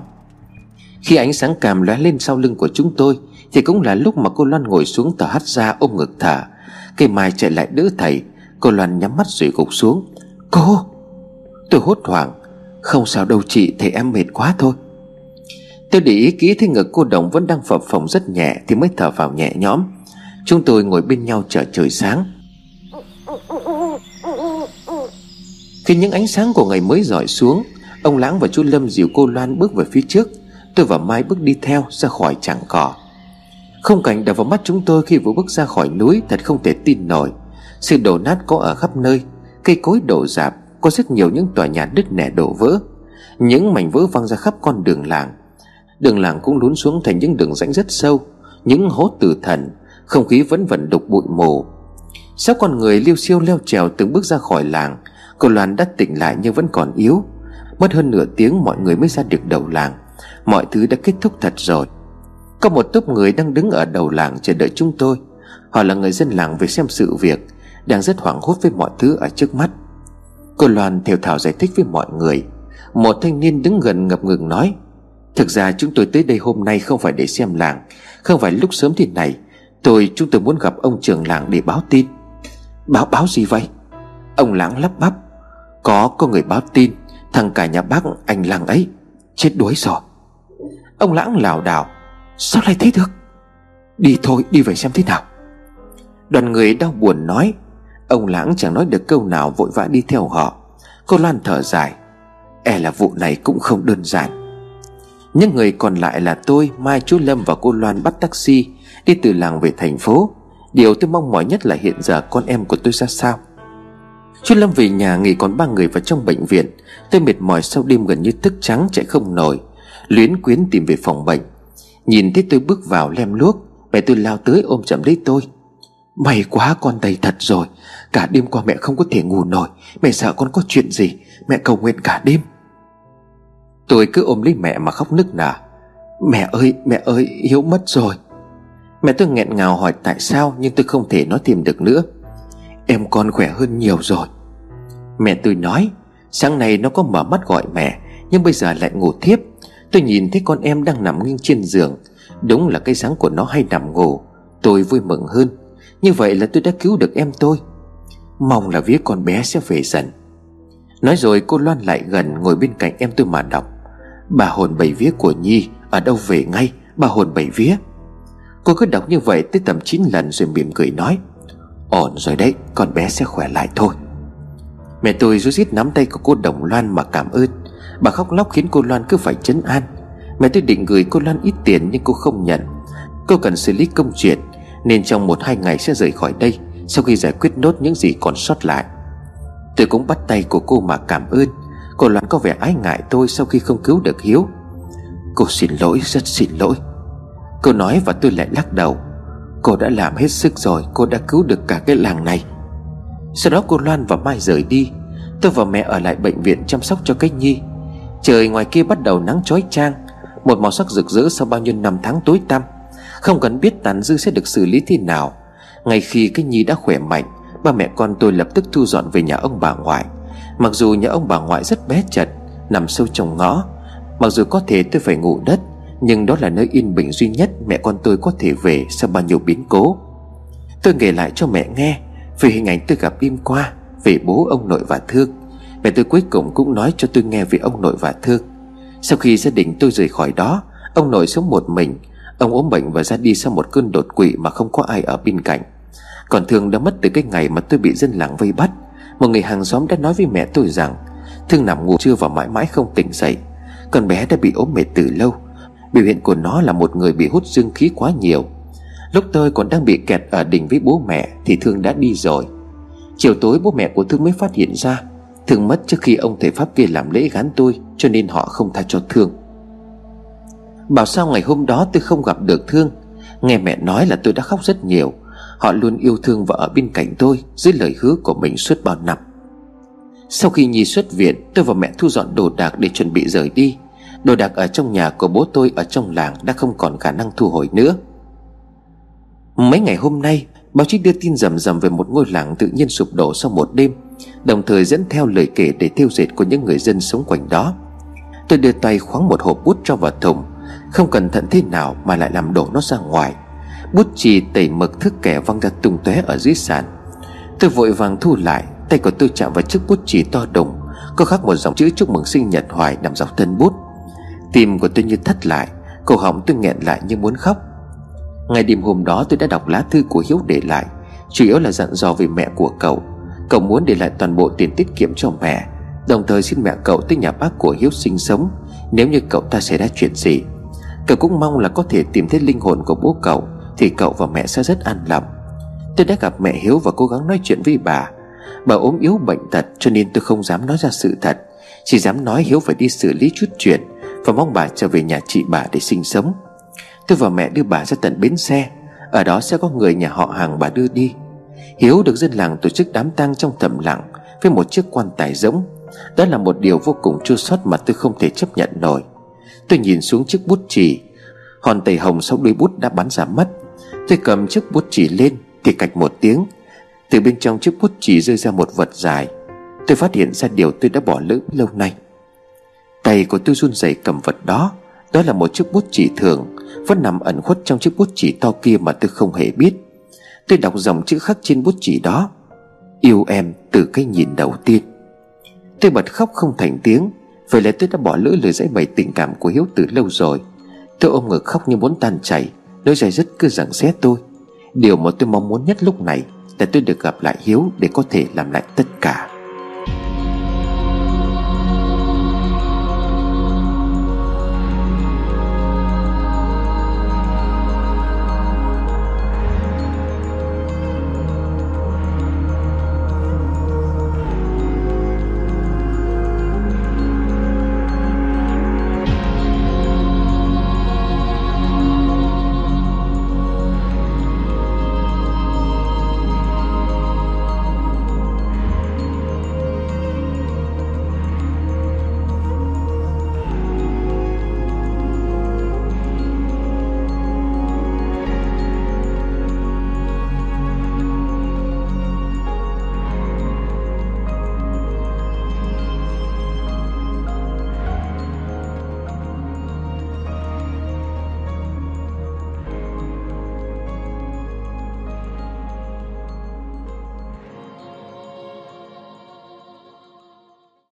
Khi ánh sáng càm lóe lên sau lưng của chúng tôi, Thì cũng là lúc mà cô Loan ngồi xuống tờ hắt ra ôm ngực thở. Cây mai chạy lại đỡ thầy, Cô Loan nhắm mắt rồi gục xuống. Cô! Tôi hốt hoảng. Không sao đâu chị, Thầy em mệt quá thôi. Tôi để ý kỹ thấy ngực cô Đồng vẫn đang phập phồng rất nhẹ Thì mới thở vào nhẹ nhõm. Chúng tôi ngồi bên nhau chờ trời sáng. Khi những ánh sáng của ngày mới dọi xuống, Ông Lãng và chú Lâm dìu cô Loan bước về phía trước. Tôi và Mai bước đi theo ra khỏi chẳng cỏ. Không cảnh đập vào mắt chúng tôi khi vừa bước ra khỏi núi Thật không thể tin nổi. Sự đổ nát có ở khắp nơi, Cây cối đổ rạp Có rất nhiều những tòa nhà đứt nẻ đổ vỡ. Những mảnh vỡ văng ra khắp con đường làng. Đường làng cũng lún xuống thành những đường rãnh rất sâu, Những hố tử thần, Không khí vẫn vẩn đục bụi mù. Sáu con người liêu siêu leo trèo từng bước ra khỏi làng Cô Loan đã tỉnh lại nhưng vẫn còn yếu. Mất hơn nửa tiếng mọi người mới ra được đầu làng. Mọi thứ đã kết thúc thật rồi. Có một tốp người đang đứng ở đầu làng chờ đợi chúng tôi. Họ là người dân làng về xem sự việc, Đang rất hoảng hốt với mọi thứ ở trước mắt. Cô Loan theo thảo giải thích với mọi người. Một thanh niên đứng gần ngập ngừng nói, Thực ra chúng tôi tới đây hôm nay không phải để xem làng, Không phải lúc sớm thế này. Tôi, chúng tôi muốn gặp ông trưởng làng để báo tin. Báo báo gì vậy? Ông lãng lắp bắp. Có có người báo tin, Thằng cả nhà bác anh làng ấy Chết đuối rồi. Ông lãng lảo đảo, Sao lại thế được? Đi thôi, đi về xem thế nào. Đoàn người đau buồn nói, Ông lãng chẳng nói được câu nào vội vã đi theo họ. Cô Loan thở dài E là vụ này cũng không đơn giản. Những người còn lại là tôi, Mai chú Lâm và cô Loan bắt taxi Đi từ làng về thành phố. Điều tôi mong mỏi nhất là hiện giờ con em của tôi ra sao. Chú Lâm về nhà nghỉ còn ba người vào trong bệnh viện. Tôi mệt mỏi sau đêm gần như thức trắng chạy không nổi. Luyến quyến tìm về phòng bệnh. Nhìn thấy tôi bước vào lem luốc, Mẹ tôi lao tới ôm chậm lấy tôi. May quá con đầy thật rồi. Cả đêm qua mẹ không có thể ngủ nổi. Mẹ sợ con có chuyện gì? Mẹ cầu nguyện cả đêm. Tôi cứ ôm lấy mẹ mà khóc nức nở. Mẹ ơi mẹ ơi, Hiếu mất rồi. Mẹ tôi nghẹn ngào hỏi tại sao, Nhưng tôi không thể nói tìm được nữa. Em con khỏe hơn nhiều rồi. Mẹ tôi nói, Sáng nay nó có mở mắt gọi mẹ, Nhưng bây giờ lại ngủ thiếp. Tôi nhìn thấy con em đang nằm nghiêng trên giường. Đúng là cái sáng của nó hay nằm ngủ. Tôi vui mừng hơn. Như vậy là tôi đã cứu được em tôi. Mong là vía con bé sẽ về dần. Nói rồi cô Loan lại gần Ngồi bên cạnh em tôi mà đọc. Bà hồn bảy vía của Nhi, Ở đâu về ngay, Bà hồn bảy vía? Cô cứ đọc như vậy tới tầm 9 lần rồi mỉm cười nói, Ổn rồi đấy, Con bé sẽ khỏe lại thôi. Mẹ tôi rút rít nắm tay của cô Đồng Loan mà cảm ơn. Bà khóc lóc khiến cô Loan cứ phải chấn an. Mẹ tôi định gửi cô Loan ít tiền nhưng cô không nhận. Cô cần xử lý công chuyện, Nên trong một hai ngày sẽ rời khỏi đây, Sau khi giải quyết nốt những gì còn sót lại. Tôi cũng bắt tay của cô mà cảm ơn. Cô Loan có vẻ ái ngại tôi sau khi không cứu được Hiếu. Cô xin lỗi, rất xin lỗi. Cô nói và tôi lại lắc đầu. Cô đã làm hết sức rồi, Cô đã cứu được cả cái làng này. Sau đó cô Loan và Mai rời đi. Tôi và mẹ ở lại bệnh viện chăm sóc cho cách Nhi. Trời ngoài kia bắt đầu nắng chói chang, Một màu sắc rực rỡ sau bao nhiêu năm tháng tối tăm. Không cần biết tàn dư sẽ được xử lý thế nào. Ngay khi cái Nhi đã khỏe mạnh, Ba mẹ con tôi lập tức thu dọn về nhà ông bà ngoại. Mặc dù nhà ông bà ngoại rất bé chật, Nằm sâu trong ngõ. Mặc dù có thể tôi phải ngủ đất, Nhưng đó là nơi yên bình duy nhất Mẹ con tôi có thể về sau bao nhiêu biến cố. Tôi kể lại cho mẹ nghe. Về hình ảnh tôi gặp đêm qua, Về bố ông nội và Thương. Mẹ tôi cuối cùng cũng nói cho tôi nghe về ông nội và Thương. Sau khi gia đình tôi rời khỏi đó, Ông nội sống một mình. Ông ốm bệnh và ra đi sau một cơn đột quỵ Mà không có ai ở bên cạnh. Còn Thương đã mất từ cái ngày mà tôi bị dân làng vây bắt. Một người hàng xóm đã nói với mẹ tôi rằng, Thương nằm ngủ trưa và mãi mãi không tỉnh dậy. Con bé đã bị ốm mệt từ lâu. Biểu hiện của nó là một người bị hút dương khí quá nhiều. Lúc tôi còn đang bị kẹt ở đỉnh với bố mẹ Thì Thương đã đi rồi. Chiều tối bố mẹ của Thương mới phát hiện ra, Thương mất trước khi ông thầy Pháp kia làm lễ gán tôi, Cho nên họ không tha cho Thương. Bảo sao ngày hôm đó tôi không gặp được Thương? Nghe mẹ nói là tôi đã khóc rất nhiều. Họ luôn yêu thương và ở bên cạnh tôi, Dưới lời hứa của mình suốt bao năm. Sau khi Nhi xuất viện, Tôi và mẹ thu dọn đồ đạc để chuẩn bị rời đi. Đồ đạc ở trong nhà của bố tôi Ở trong làng đã không còn khả năng thu hồi nữa. Mấy ngày hôm nay, Báo chí đưa tin rầm rầm về một ngôi làng tự nhiên sụp đổ sau một đêm, Đồng thời dẫn theo lời kể để tiêu diệt của những người dân sống quanh đó. Tôi đưa tay khoáng một hộp bút cho vào thùng, Không cẩn thận thế nào mà lại làm đổ nó ra ngoài. Bút chì tẩy mực thức kẻ văng ra tung tóe ở dưới sàn. Tôi vội vàng thu lại, Tay của tôi chạm vào chiếc bút chì to đùng, Có khắc một dòng chữ chúc mừng sinh nhật hoài nằm dọc thân bút. Tim của tôi như thắt lại, Cổ họng tôi nghẹn lại như muốn khóc. Ngày đêm hôm đó tôi đã đọc lá thư của Hiếu để lại. Chủ yếu là dặn dò về mẹ của cậu. Cậu muốn để lại toàn bộ tiền tiết kiệm cho mẹ. Đồng thời xin mẹ cậu tới nhà bác của Hiếu sinh sống. Nếu như cậu ta xảy ra chuyện gì? Cậu cũng mong là có thể tìm thấy linh hồn của bố cậu, Thì cậu và mẹ sẽ rất an lòng. Tôi đã gặp mẹ Hiếu và cố gắng nói chuyện với bà. Bà ốm yếu bệnh tật, cho nên tôi không dám nói ra sự thật. Chỉ dám nói Hiếu phải đi xử lý chút chuyện, Và mong bà trở về nhà chị bà để sinh sống. Tôi và mẹ đưa bà ra tận bến xe. Ở đó sẽ có người nhà họ hàng bà đưa đi. Hiếu được dân làng tổ chức đám tang trong thầm lặng Với một chiếc quan tài rỗng. Đó là một điều vô cùng chua xót mà tôi không thể chấp nhận nổi. Tôi nhìn xuống chiếc bút chì. Hòn tẩy hồng sau đuôi bút đã bắn ra mất Tôi cầm chiếc bút chì lên, Thì cạch một tiếng. Từ bên trong chiếc bút chì rơi ra một vật dài. Tôi phát hiện ra điều tôi đã bỏ lỡ lâu nay. Tay của tôi run rẩy cầm vật đó. Đó là một chiếc bút chì thường. Vẫn nằm ẩn khuất trong chiếc bút chỉ to kia mà tôi không hề biết. Tôi đọc dòng chữ khắc trên bút chỉ đó. Yêu em từ cái nhìn đầu tiên. Tôi bật khóc không thành tiếng. Vậy là tôi đã bỏ lỡ lời giải bày tình cảm của Hiếu từ lâu rồi. Tôi ôm ngực khóc như muốn tan chảy. Nỗi dài dứt cứ giằng xé tôi. Điều mà tôi mong muốn nhất lúc này Là tôi được gặp lại Hiếu Để có thể làm lại tất cả.